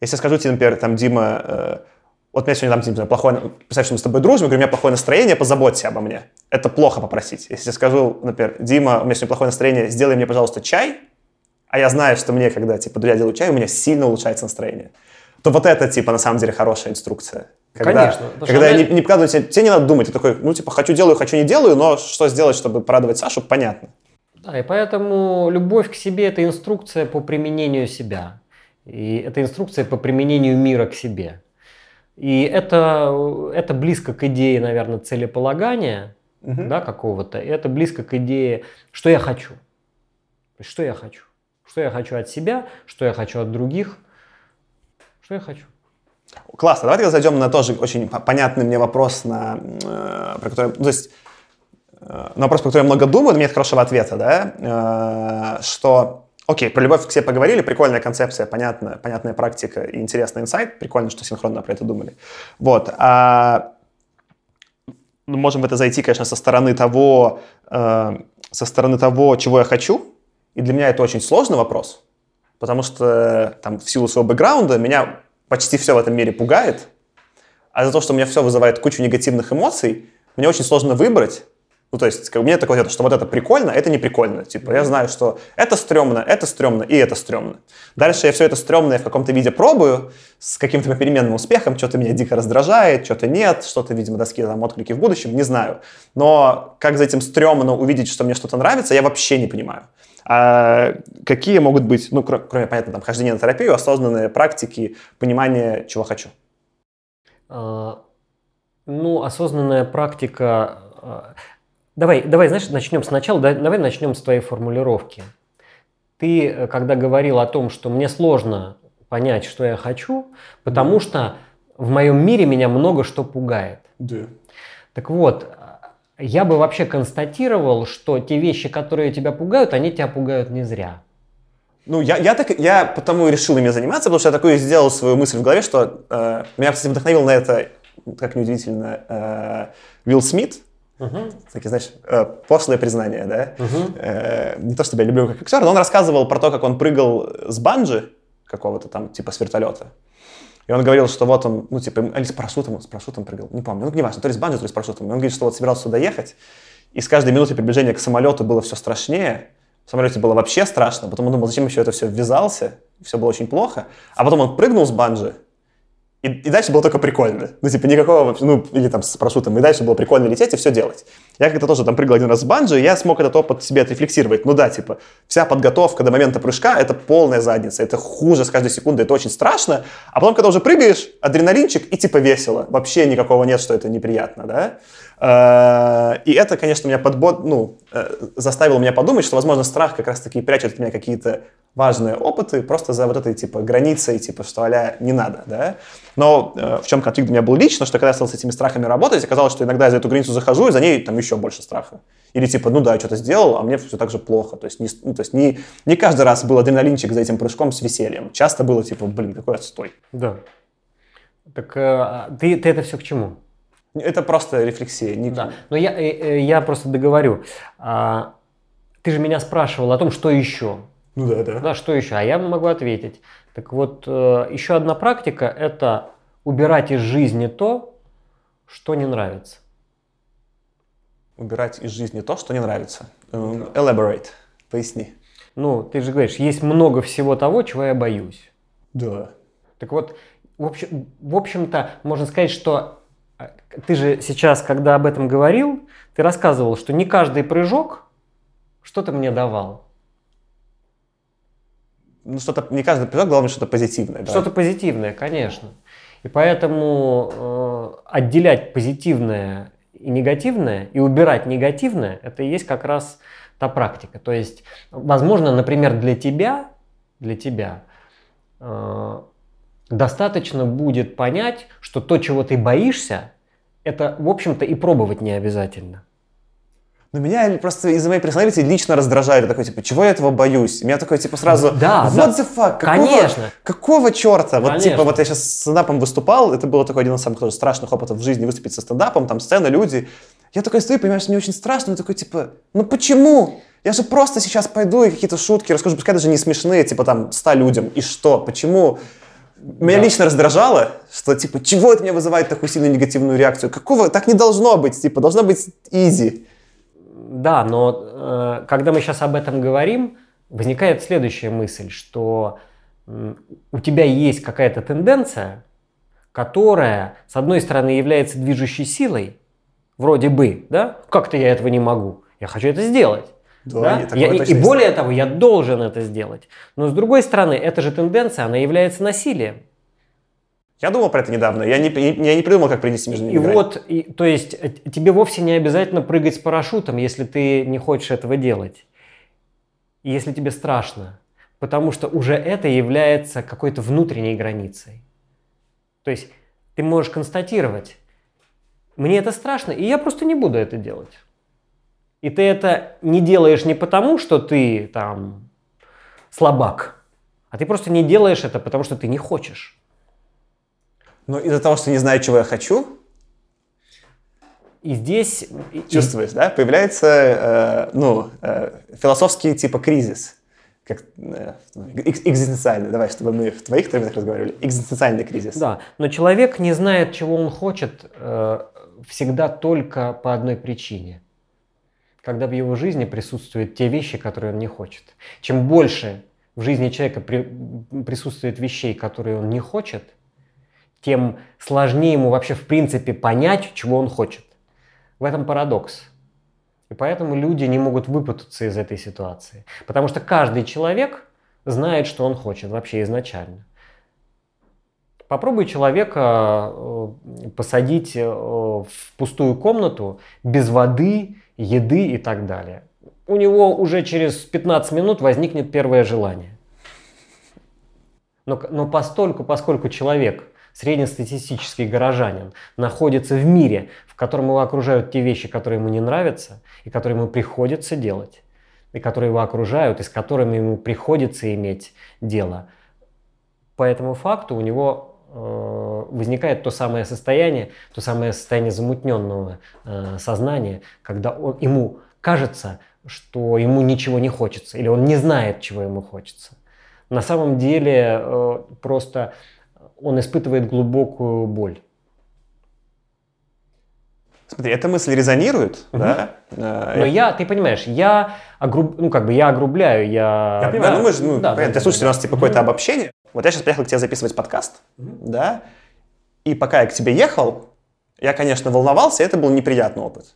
Если скажу тебе, например, там, Дима, э, вот у меня сегодня там, типа, плохое, представь, что мы с тобой дружим, я говорю, у меня плохое настроение, позаботься обо мне. Это плохо попросить. Если я скажу, например, Дима, у меня сегодня плохое настроение, сделай мне, пожалуйста, чай, а я знаю, что мне, когда, типа, я делаю чай, у меня сильно улучшается настроение, то вот это, типа, на самом деле хорошая инструкция. Когда, Конечно. Когда я не, не показываю тебе, тебе не надо думать, ты такой, ну, типа, хочу делаю, хочу не делаю, но что сделать, чтобы порадовать Сашу, понятно. Да, и поэтому любовь к себе – это инструкция по применению себя. И это инструкция по применению мира к себе. И это, это близко к идее, наверное, целеполагания угу. да, какого-то. Это близко к идее, что я хочу. Что я хочу. Что я хочу от себя, что я хочу от других. Что я хочу. Классно. Давайте тогда зайдем на тоже очень понятный мне вопрос, на, э, про который, ну, то есть, э, на вопрос, про который я много думаю, но нет хорошего ответа, да, э, что Окей, про любовь к себе поговорили, прикольная концепция, понятная, понятная практика и интересный инсайт. Прикольно, что синхронно про это думали. Вот. А ну, можем в это зайти, конечно, со стороны того, э, со стороны того, чего я хочу. И для меня это очень сложный вопрос, потому что там в силу своего бэкграунда меня почти все в этом мире пугает, а за то, что у меня все вызывает кучу негативных эмоций, мне очень сложно выбрать, ну, то есть, как, у меня такое, что вот это прикольно, это не прикольно. Типа, я знаю, что это стрёмно, это стрёмно и это стрёмно. Дальше я все это стрёмное в каком-то виде пробую с каким-то переменным успехом, что-то меня дико раздражает, что-то нет, что-то, видимо, доски там отклики в будущем, не знаю. Но как за этим стрёмно увидеть, что мне что-то нравится, я вообще не понимаю. А какие могут быть, ну, кроме, понятно, там, хождения на терапию, осознанные практики, понимания, чего хочу? А, ну, осознанная практика а, Давай, давай, знаешь, начнем сначала, давай начнем с твоей формулировки. Ты, э, когда говорил о том, что мне сложно понять, что я хочу, потому что в моем мире меня много что пугает. Да. Так вот, я бы вообще констатировал, что те вещи, которые тебя пугают, они тебя пугают не зря. Ну, я, я, так, я потому и решил ими заниматься, потому что я такую сделал свою мысль в голове, что э, меня, кстати, вдохновил на это, как неудивительно, э, Уилл Смит, Угу. Такие, знаешь, э, пошлые признания, да? Э, не то, чтобы я люблю как актер, но он рассказывал про то, как он прыгал с банджи какого-то там, типа, с вертолета. И он говорил, что вот он, ну, типа, или с парашютом, с парашютом прыгал, не помню, ну, не важно, то ли с банджи, то ли с парашютом. И он говорит, что вот собирался сюда ехать, и с каждой минутой приближения к самолету было все страшнее, в самолете было вообще страшно, потом он думал, зачем еще это все ввязался, все было очень плохо. А потом он прыгнул с банджи, И, и дальше было только прикольно. Ну, типа, никакого, ну, или там с парашютом. И дальше было прикольно лететь и все делать. Я как-то тоже там прыгал один раз с банджи, и я смог этот опыт себе отрефлексировать. Ну да, типа, вся подготовка до момента прыжка — это полная задница. Это хуже с каждой секундой, это очень страшно. А потом, когда уже прыгаешь, адреналинчик и типа весело. Вообще никакого нет, что это неприятно, да? Э, и это, конечно, меня подбод, ну, э, заставило меня подумать, что, возможно, страх как раз-таки прячет от меня какие-то важные опыты просто за вот этой, типа, границей, типа, что а не надо, да. Но э, в чем конфликт у меня был лично, что когда я стал с этими страхами работать, оказалось, что иногда я за эту границу захожу, и за ней там еще больше страха. Или типа, ну да, я что-то сделал, а мне все так же плохо. То есть, не, ну, то есть не, не каждый раз был адреналинчик за этим прыжком с весельем. Часто было типа, блин, какой отстой. Да. Так э, ты, ты это все к чему? Это просто рефлексия. Не... Да, но я, э, э, я просто договорю. А, ты же меня спрашивал о том, что еще. Ну да, да. Да, что еще? А я могу ответить. Так вот, э, еще одна практика – это убирать из жизни то, что не нравится. Убирать из жизни то, что не нравится. Elaborate. Поясни. Ну, ты же говоришь, есть много всего того, чего я боюсь. Да. Так вот, в, общем, в общем-то, можно сказать, что ты же сейчас, когда об этом говорил, ты рассказывал, что не каждый прыжок что-то мне давал. Ну, что-то, не каждый прыжок, главное, что-то позитивное. Да? Что-то позитивное, конечно. И поэтому э, отделять позитивное и негативное, и убирать негативное, это и есть как раз та практика. То есть, возможно, например, для тебя, для тебя э, достаточно будет понять, что то, чего ты боишься, это, в общем-то, и пробовать не обязательно. Но меня просто из-за моей персоналити лично раздражает. Я такой, типа, чего я этого боюсь? Меня такой, типа, сразу, да, what да. the fuck? Какого, Конечно. Какого черта? Вот, типа, вот я сейчас с стендапом выступал, это было такой один из самых тоже страшных опытов в жизни выступить со стендапом, там сцена, люди. Я такой стою, понимаешь, мне очень страшно, но такой, типа, ну почему? Я же просто сейчас пойду и какие-то шутки расскажу, пускай даже не смешные, типа, там, ста людям. И что? Почему? Меня да. лично раздражало, что, типа, чего это меня вызывает такую сильную негативную реакцию? Какого? Так не должно быть, типа, должно быть изи. Да, но э, когда мы сейчас об этом говорим, возникает следующая мысль, что э, у тебя есть какая-то тенденция, которая, с одной стороны, является движущей силой, вроде бы, да, как-то я этого не могу, я хочу это сделать. Да, да? Я, и, и более того, я должен это сделать. Но с другой стороны, эта же тенденция, она является насилием. Я думал про это недавно. Я не, я не придумал, как принести между ними. И грань. вот, и, то есть, э, тебе вовсе не обязательно прыгать с парашютом, если ты не хочешь этого делать. если тебе страшно. Потому что уже это является какой-то внутренней границей. То есть, ты можешь констатировать, мне это страшно, и я просто не буду это делать. И ты это не делаешь не потому, что ты там слабак, а ты просто не делаешь это, потому что ты не хочешь. Но из-за того, что не знаю, чего я хочу, и здесь... Чувствуешь, и... да? Появляется, э, ну, э, философский типа кризис. Как, э, экзистенциальный, давай, чтобы мы в твоих терминах разговаривали. Экзистенциальный кризис. Да, но человек не знает, чего он хочет э, всегда только по одной причине – когда в его жизни присутствуют те вещи, которые он не хочет. Чем больше в жизни человека при, присутствует вещей, которые он не хочет, тем сложнее ему вообще в принципе понять, чего он хочет. В этом парадокс. И поэтому люди не могут выпутаться из этой ситуации. Потому что каждый человек знает, что он хочет вообще изначально. Попробуй человека э, посадить э, в пустую комнату без воды, еды и так далее. У него уже через 15 минут возникнет первое желание. Но, но постольку, поскольку человек, среднестатистический горожанин, находится в мире, в котором его окружают те вещи, которые ему не нравятся, и которые ему приходится делать, и которые его окружают, и с которыми ему приходится иметь дело, по этому факту у него Э, возникает то самое состояние, то самое состояние замутненного э, сознания, когда он, ему кажется, что ему ничего не хочется, или он не знает, чего ему хочется. На самом деле э, просто он испытывает глубокую боль. Смотри, эта мысль резонирует, угу. да? Но я, ты понимаешь, я огруб, ну как бы я огрубляю, я. Я понимаю, да, ну мы же, ну, да, понятно, да, да. у нас типа какое-то обобщение. Вот я сейчас приехал к тебе записывать подкаст, mm-hmm. да, И пока я к тебе ехал, я, конечно, волновался, и это был неприятный опыт.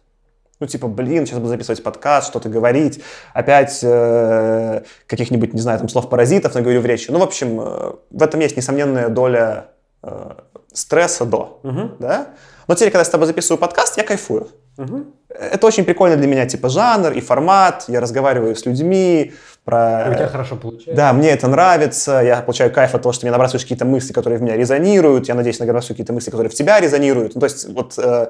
Ну, типа, блин, сейчас буду записывать подкаст, что-то говорить, опять э, каких-нибудь, не знаю, там, слов-паразитов наговорю в речи. Ну, в общем, э, в этом есть несомненная доля э, стресса до, Угу. да? Но теперь, когда я с тобой записываю подкаст, я кайфую. Угу. Это очень прикольно для меня, типа, жанр и формат, я разговариваю с людьми, про... У тебя хорошо получается. Да, мне это нравится, я получаю кайф от того, что мне набрасываешь какие-то мысли, которые в меня резонируют, я надеюсь, набрасываю какие-то мысли, которые в тебя резонируют. Ну, то есть вот э,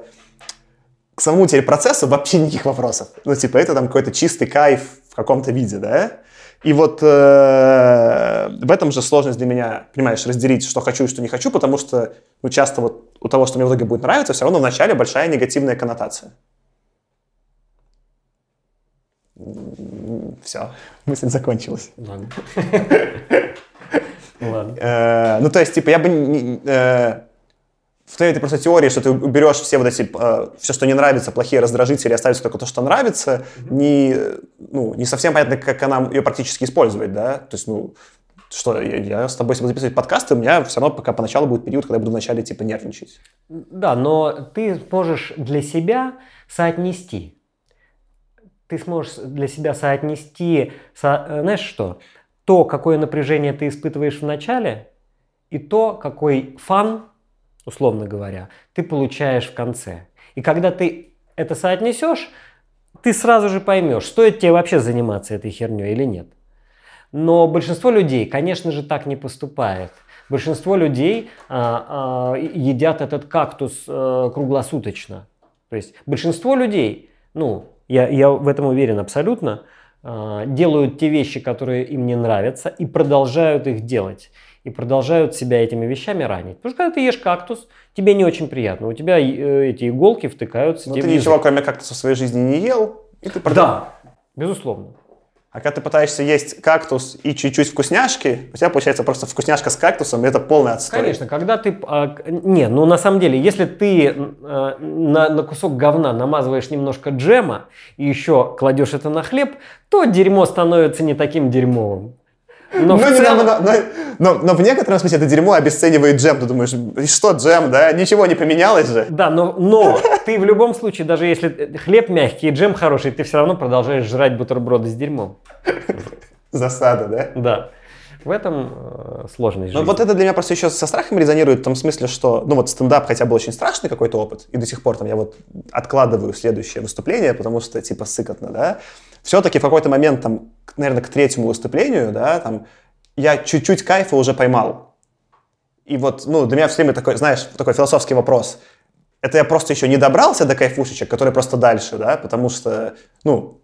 к самому теперь процессу вообще никаких вопросов. Ну, типа, это там какой-то чистый кайф в каком-то виде, да? И вот э, в этом же сложность для меня, понимаешь, разделить, что хочу и что не хочу, потому что ну, часто вот у того, что мне в итоге будет нравиться, все равно вначале большая негативная коннотация. Все, мысль закончилась. Ладно. Э, ну, то есть, типа, я бы... в твоей этой просто теории, что ты уберешь все вот эти, э, все, что не нравится, плохие раздражители, оставится только то, что нравится, не, ну, не совсем понятно, как она ее практически использовать, да? То есть, ну, что, я, я с тобой буду записывать подкасты, у меня все равно пока поначалу будет период, когда я буду вначале, типа, нервничать. Да, но ты сможешь для себя соотнести. Ты сможешь для себя соотнести, со- э, знаешь что, то, какое напряжение ты испытываешь в начале, и то, какой фан, условно говоря, ты получаешь в конце. И когда ты это соотнесешь, ты сразу же поймешь, стоит тебе вообще заниматься этой херней или нет. Но большинство людей, конечно же, так не поступает. Большинство людей а, а, едят этот кактус э, круглосуточно. То есть большинство людей, ну, я, я в этом уверен абсолютно, а, делают те вещи, которые им не нравятся, и продолжают их делать. И продолжают себя этими вещами ранить. Потому что когда ты ешь кактус, тебе не очень приятно. У тебя э, эти иголки втыкаются Но тебе ты ничего, кроме как-то в своей жизни не ел, и ты продал. Да, безусловно. А когда ты пытаешься есть кактус и чуть-чуть вкусняшки, у тебя получается просто вкусняшка с кактусом, и это полный отстой. Конечно, когда ты... а, не, ну на самом деле, если ты а, на, на кусок говна намазываешь немножко джема и еще кладешь это на хлеб, то дерьмо становится не таким дерьмовым. Но Ну, в целом- на- на- но, но в некотором смысле это дерьмо обесценивает джем. Ты думаешь, что джем, да? Ничего не поменялось же. Да, но, но ты в любом случае, даже если хлеб мягкий и джем хороший, ты все равно продолжаешь жрать бутерброды с дерьмом. Засада, да? Да. В этом э, сложность Но жизни. вот это для меня просто еще со страхом резонирует в том смысле, что, ну вот стендап хотя был очень страшный какой-то опыт, и до сих пор там я вот откладываю следующее выступление, потому что типа сыкотно, да. Все-таки в какой-то момент там, наверное, к третьему выступлению, да, там, я чуть-чуть кайфа уже поймал. И вот, ну, для меня все время такой, знаешь, такой философский вопрос. Это я просто еще не добрался до кайфушечек, которые просто дальше, да, потому что, ну,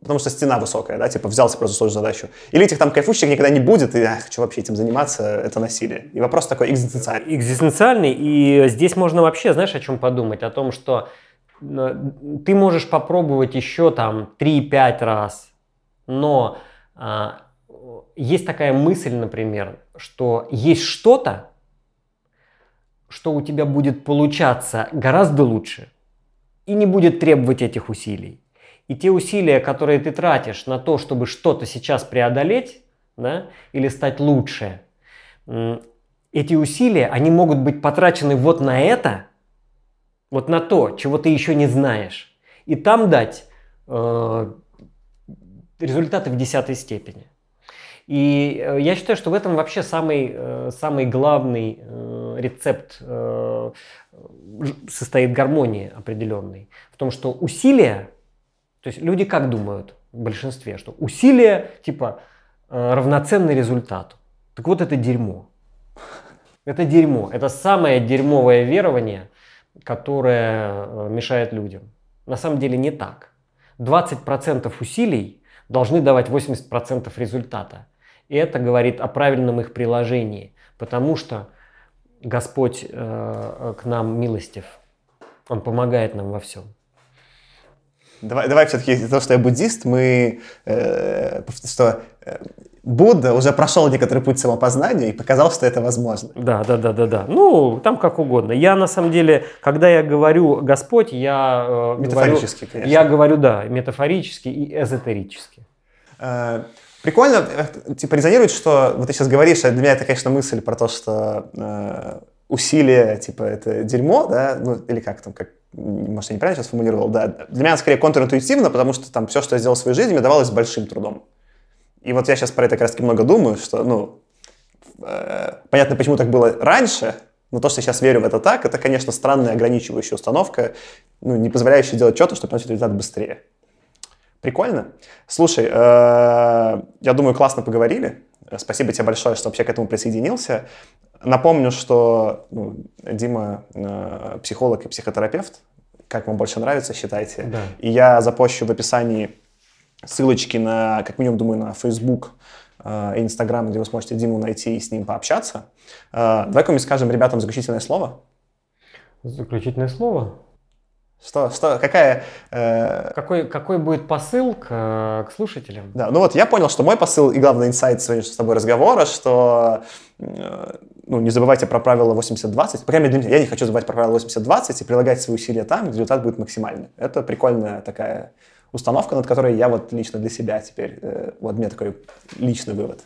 потому что стена высокая, да, типа взялся просто сложную задачу. Или этих там кайфушечек никогда не будет, и я хочу вообще этим заниматься, это насилие. И вопрос такой экзистенциальный. экзистенциальный, и здесь можно вообще, знаешь, о чем подумать? О том, что ты можешь попробовать еще там 3-5 раз, но а, есть такая мысль, например, что есть что-то, что у тебя будет получаться гораздо лучше и не будет требовать этих усилий. И те усилия, которые ты тратишь на то, чтобы что-то сейчас преодолеть, да, или стать лучше, эти усилия, они могут быть потрачены вот на это, вот на то, чего ты еще не знаешь, и там дать э, результаты в десятой степени. И э, я считаю, что в этом вообще самый, э, самый главный э, рецепт э, состоит гармонии определенной. В том, что усилия, то есть люди как думают в большинстве, что усилия типа э, равноценны результату. Так вот это дерьмо. Это дерьмо. Это самое дерьмовое верование, которое э, мешает людям. На самом деле не так. 20% усилий должны давать 80% результата. И это говорит о правильном их приложении, потому что Господь э, к нам милостив. Он помогает нам во всем. Давай, давай все-таки из-за того, что я буддист, мы, э, что э, Будда уже прошел некоторый путь самопознания и показал, что это возможно. Да, да, да, да, да. Ну, там как угодно. Я на самом деле, когда я говорю Господь, я э, говорю- Метафорически, конечно. Я говорю, да, метафорически и эзотерически. Э, Прикольно, э, типа резонирует, что вот ты сейчас говоришь, а для меня это, конечно, мысль про то, что э, усилие, типа, это дерьмо, да, ну, или как там, как, может, я неправильно сейчас формулировал, да, для меня скорее контринтуитивно, потому что там все, что я сделал в своей жизни, мне давалось большим трудом. И вот я сейчас про это как раз таки много думаю, что, ну, э, понятно, почему так было раньше, но то, что я сейчас верю в это так, это, конечно, странная ограничивающая установка, ну, не позволяющая делать что-то, чтобы приносить результат быстрее. Прикольно. Слушай, э, я думаю, классно поговорили. Спасибо тебе большое, что вообще к этому присоединился. Напомню, что ну, Дима э, психолог и психотерапевт. Как вам больше нравится, считайте. Да. И я запущу в описании ссылочки на, как минимум, думаю, на Facebook э, и Instagram, где вы сможете Диму найти и с ним пообщаться. Э, давай-ка мы скажем ребятам заключительное слово. Заключительное слово? Что, что, какая... Э... Какой, какой будет посыл к, к слушателям? Да, ну вот я понял, что мой посыл и главный инсайт сегодняшнего с тобой разговора, что э, ну, не забывайте про правило 80-20. По крайней мере, я не хочу забывать про правило 80-20 и прилагать свои усилия там, где результат будет максимальный. Это прикольная такая установка, над которой я вот лично для себя теперь, э, вот меня такой личный вывод.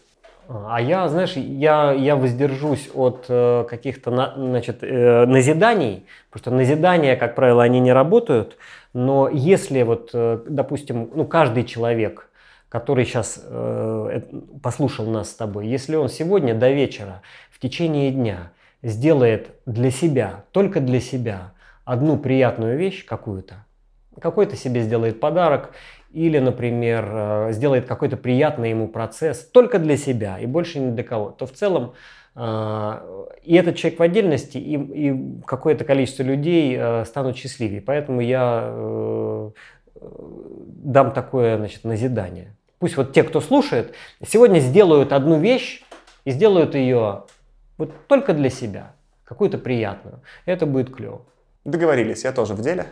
А я, знаешь, я, я воздержусь от э, каких-то на, значит, э, назиданий, потому что назидания, как правило, они не работают. Но если вот, допустим, ну, каждый человек, который сейчас э, послушал нас с тобой, если он сегодня до вечера в течение дня сделает для себя, только для себя, одну приятную вещь какую-то, какой-то себе сделает подарок или, например, э, сделает какой-то приятный ему процесс только для себя и больше ни для кого, то в целом э, и этот человек в отдельности, и, и какое-то количество людей э, станут счастливее. Поэтому я дам такое значит, назидание. Пусть вот те, кто слушает, сегодня сделают одну вещь и сделают ее вот только для себя, какую-то приятную. Это будет клево. Договорились, я тоже в деле.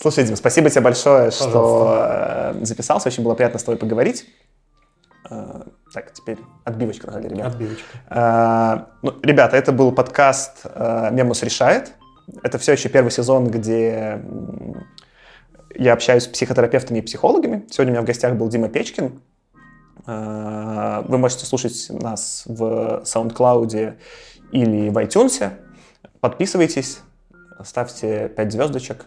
Слушай, Дим, спасибо тебе большое, Пожалуйста. что э, записался. Очень было приятно с тобой поговорить. Э, так, теперь отбивочка, на ребят. Отбивочка. Э, ну, ребята, это был подкаст «Мемус решает». Это все еще первый сезон, где я общаюсь с психотерапевтами и психологами. Сегодня у меня в гостях был Дима Печкин. Вы можете слушать нас в SoundCloud или в iTunes. Подписывайтесь, ставьте 5 звездочек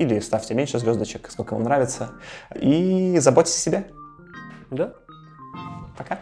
или ставьте меньше звездочек, сколько вам нравится. И заботьтесь о себе. Да. Пока.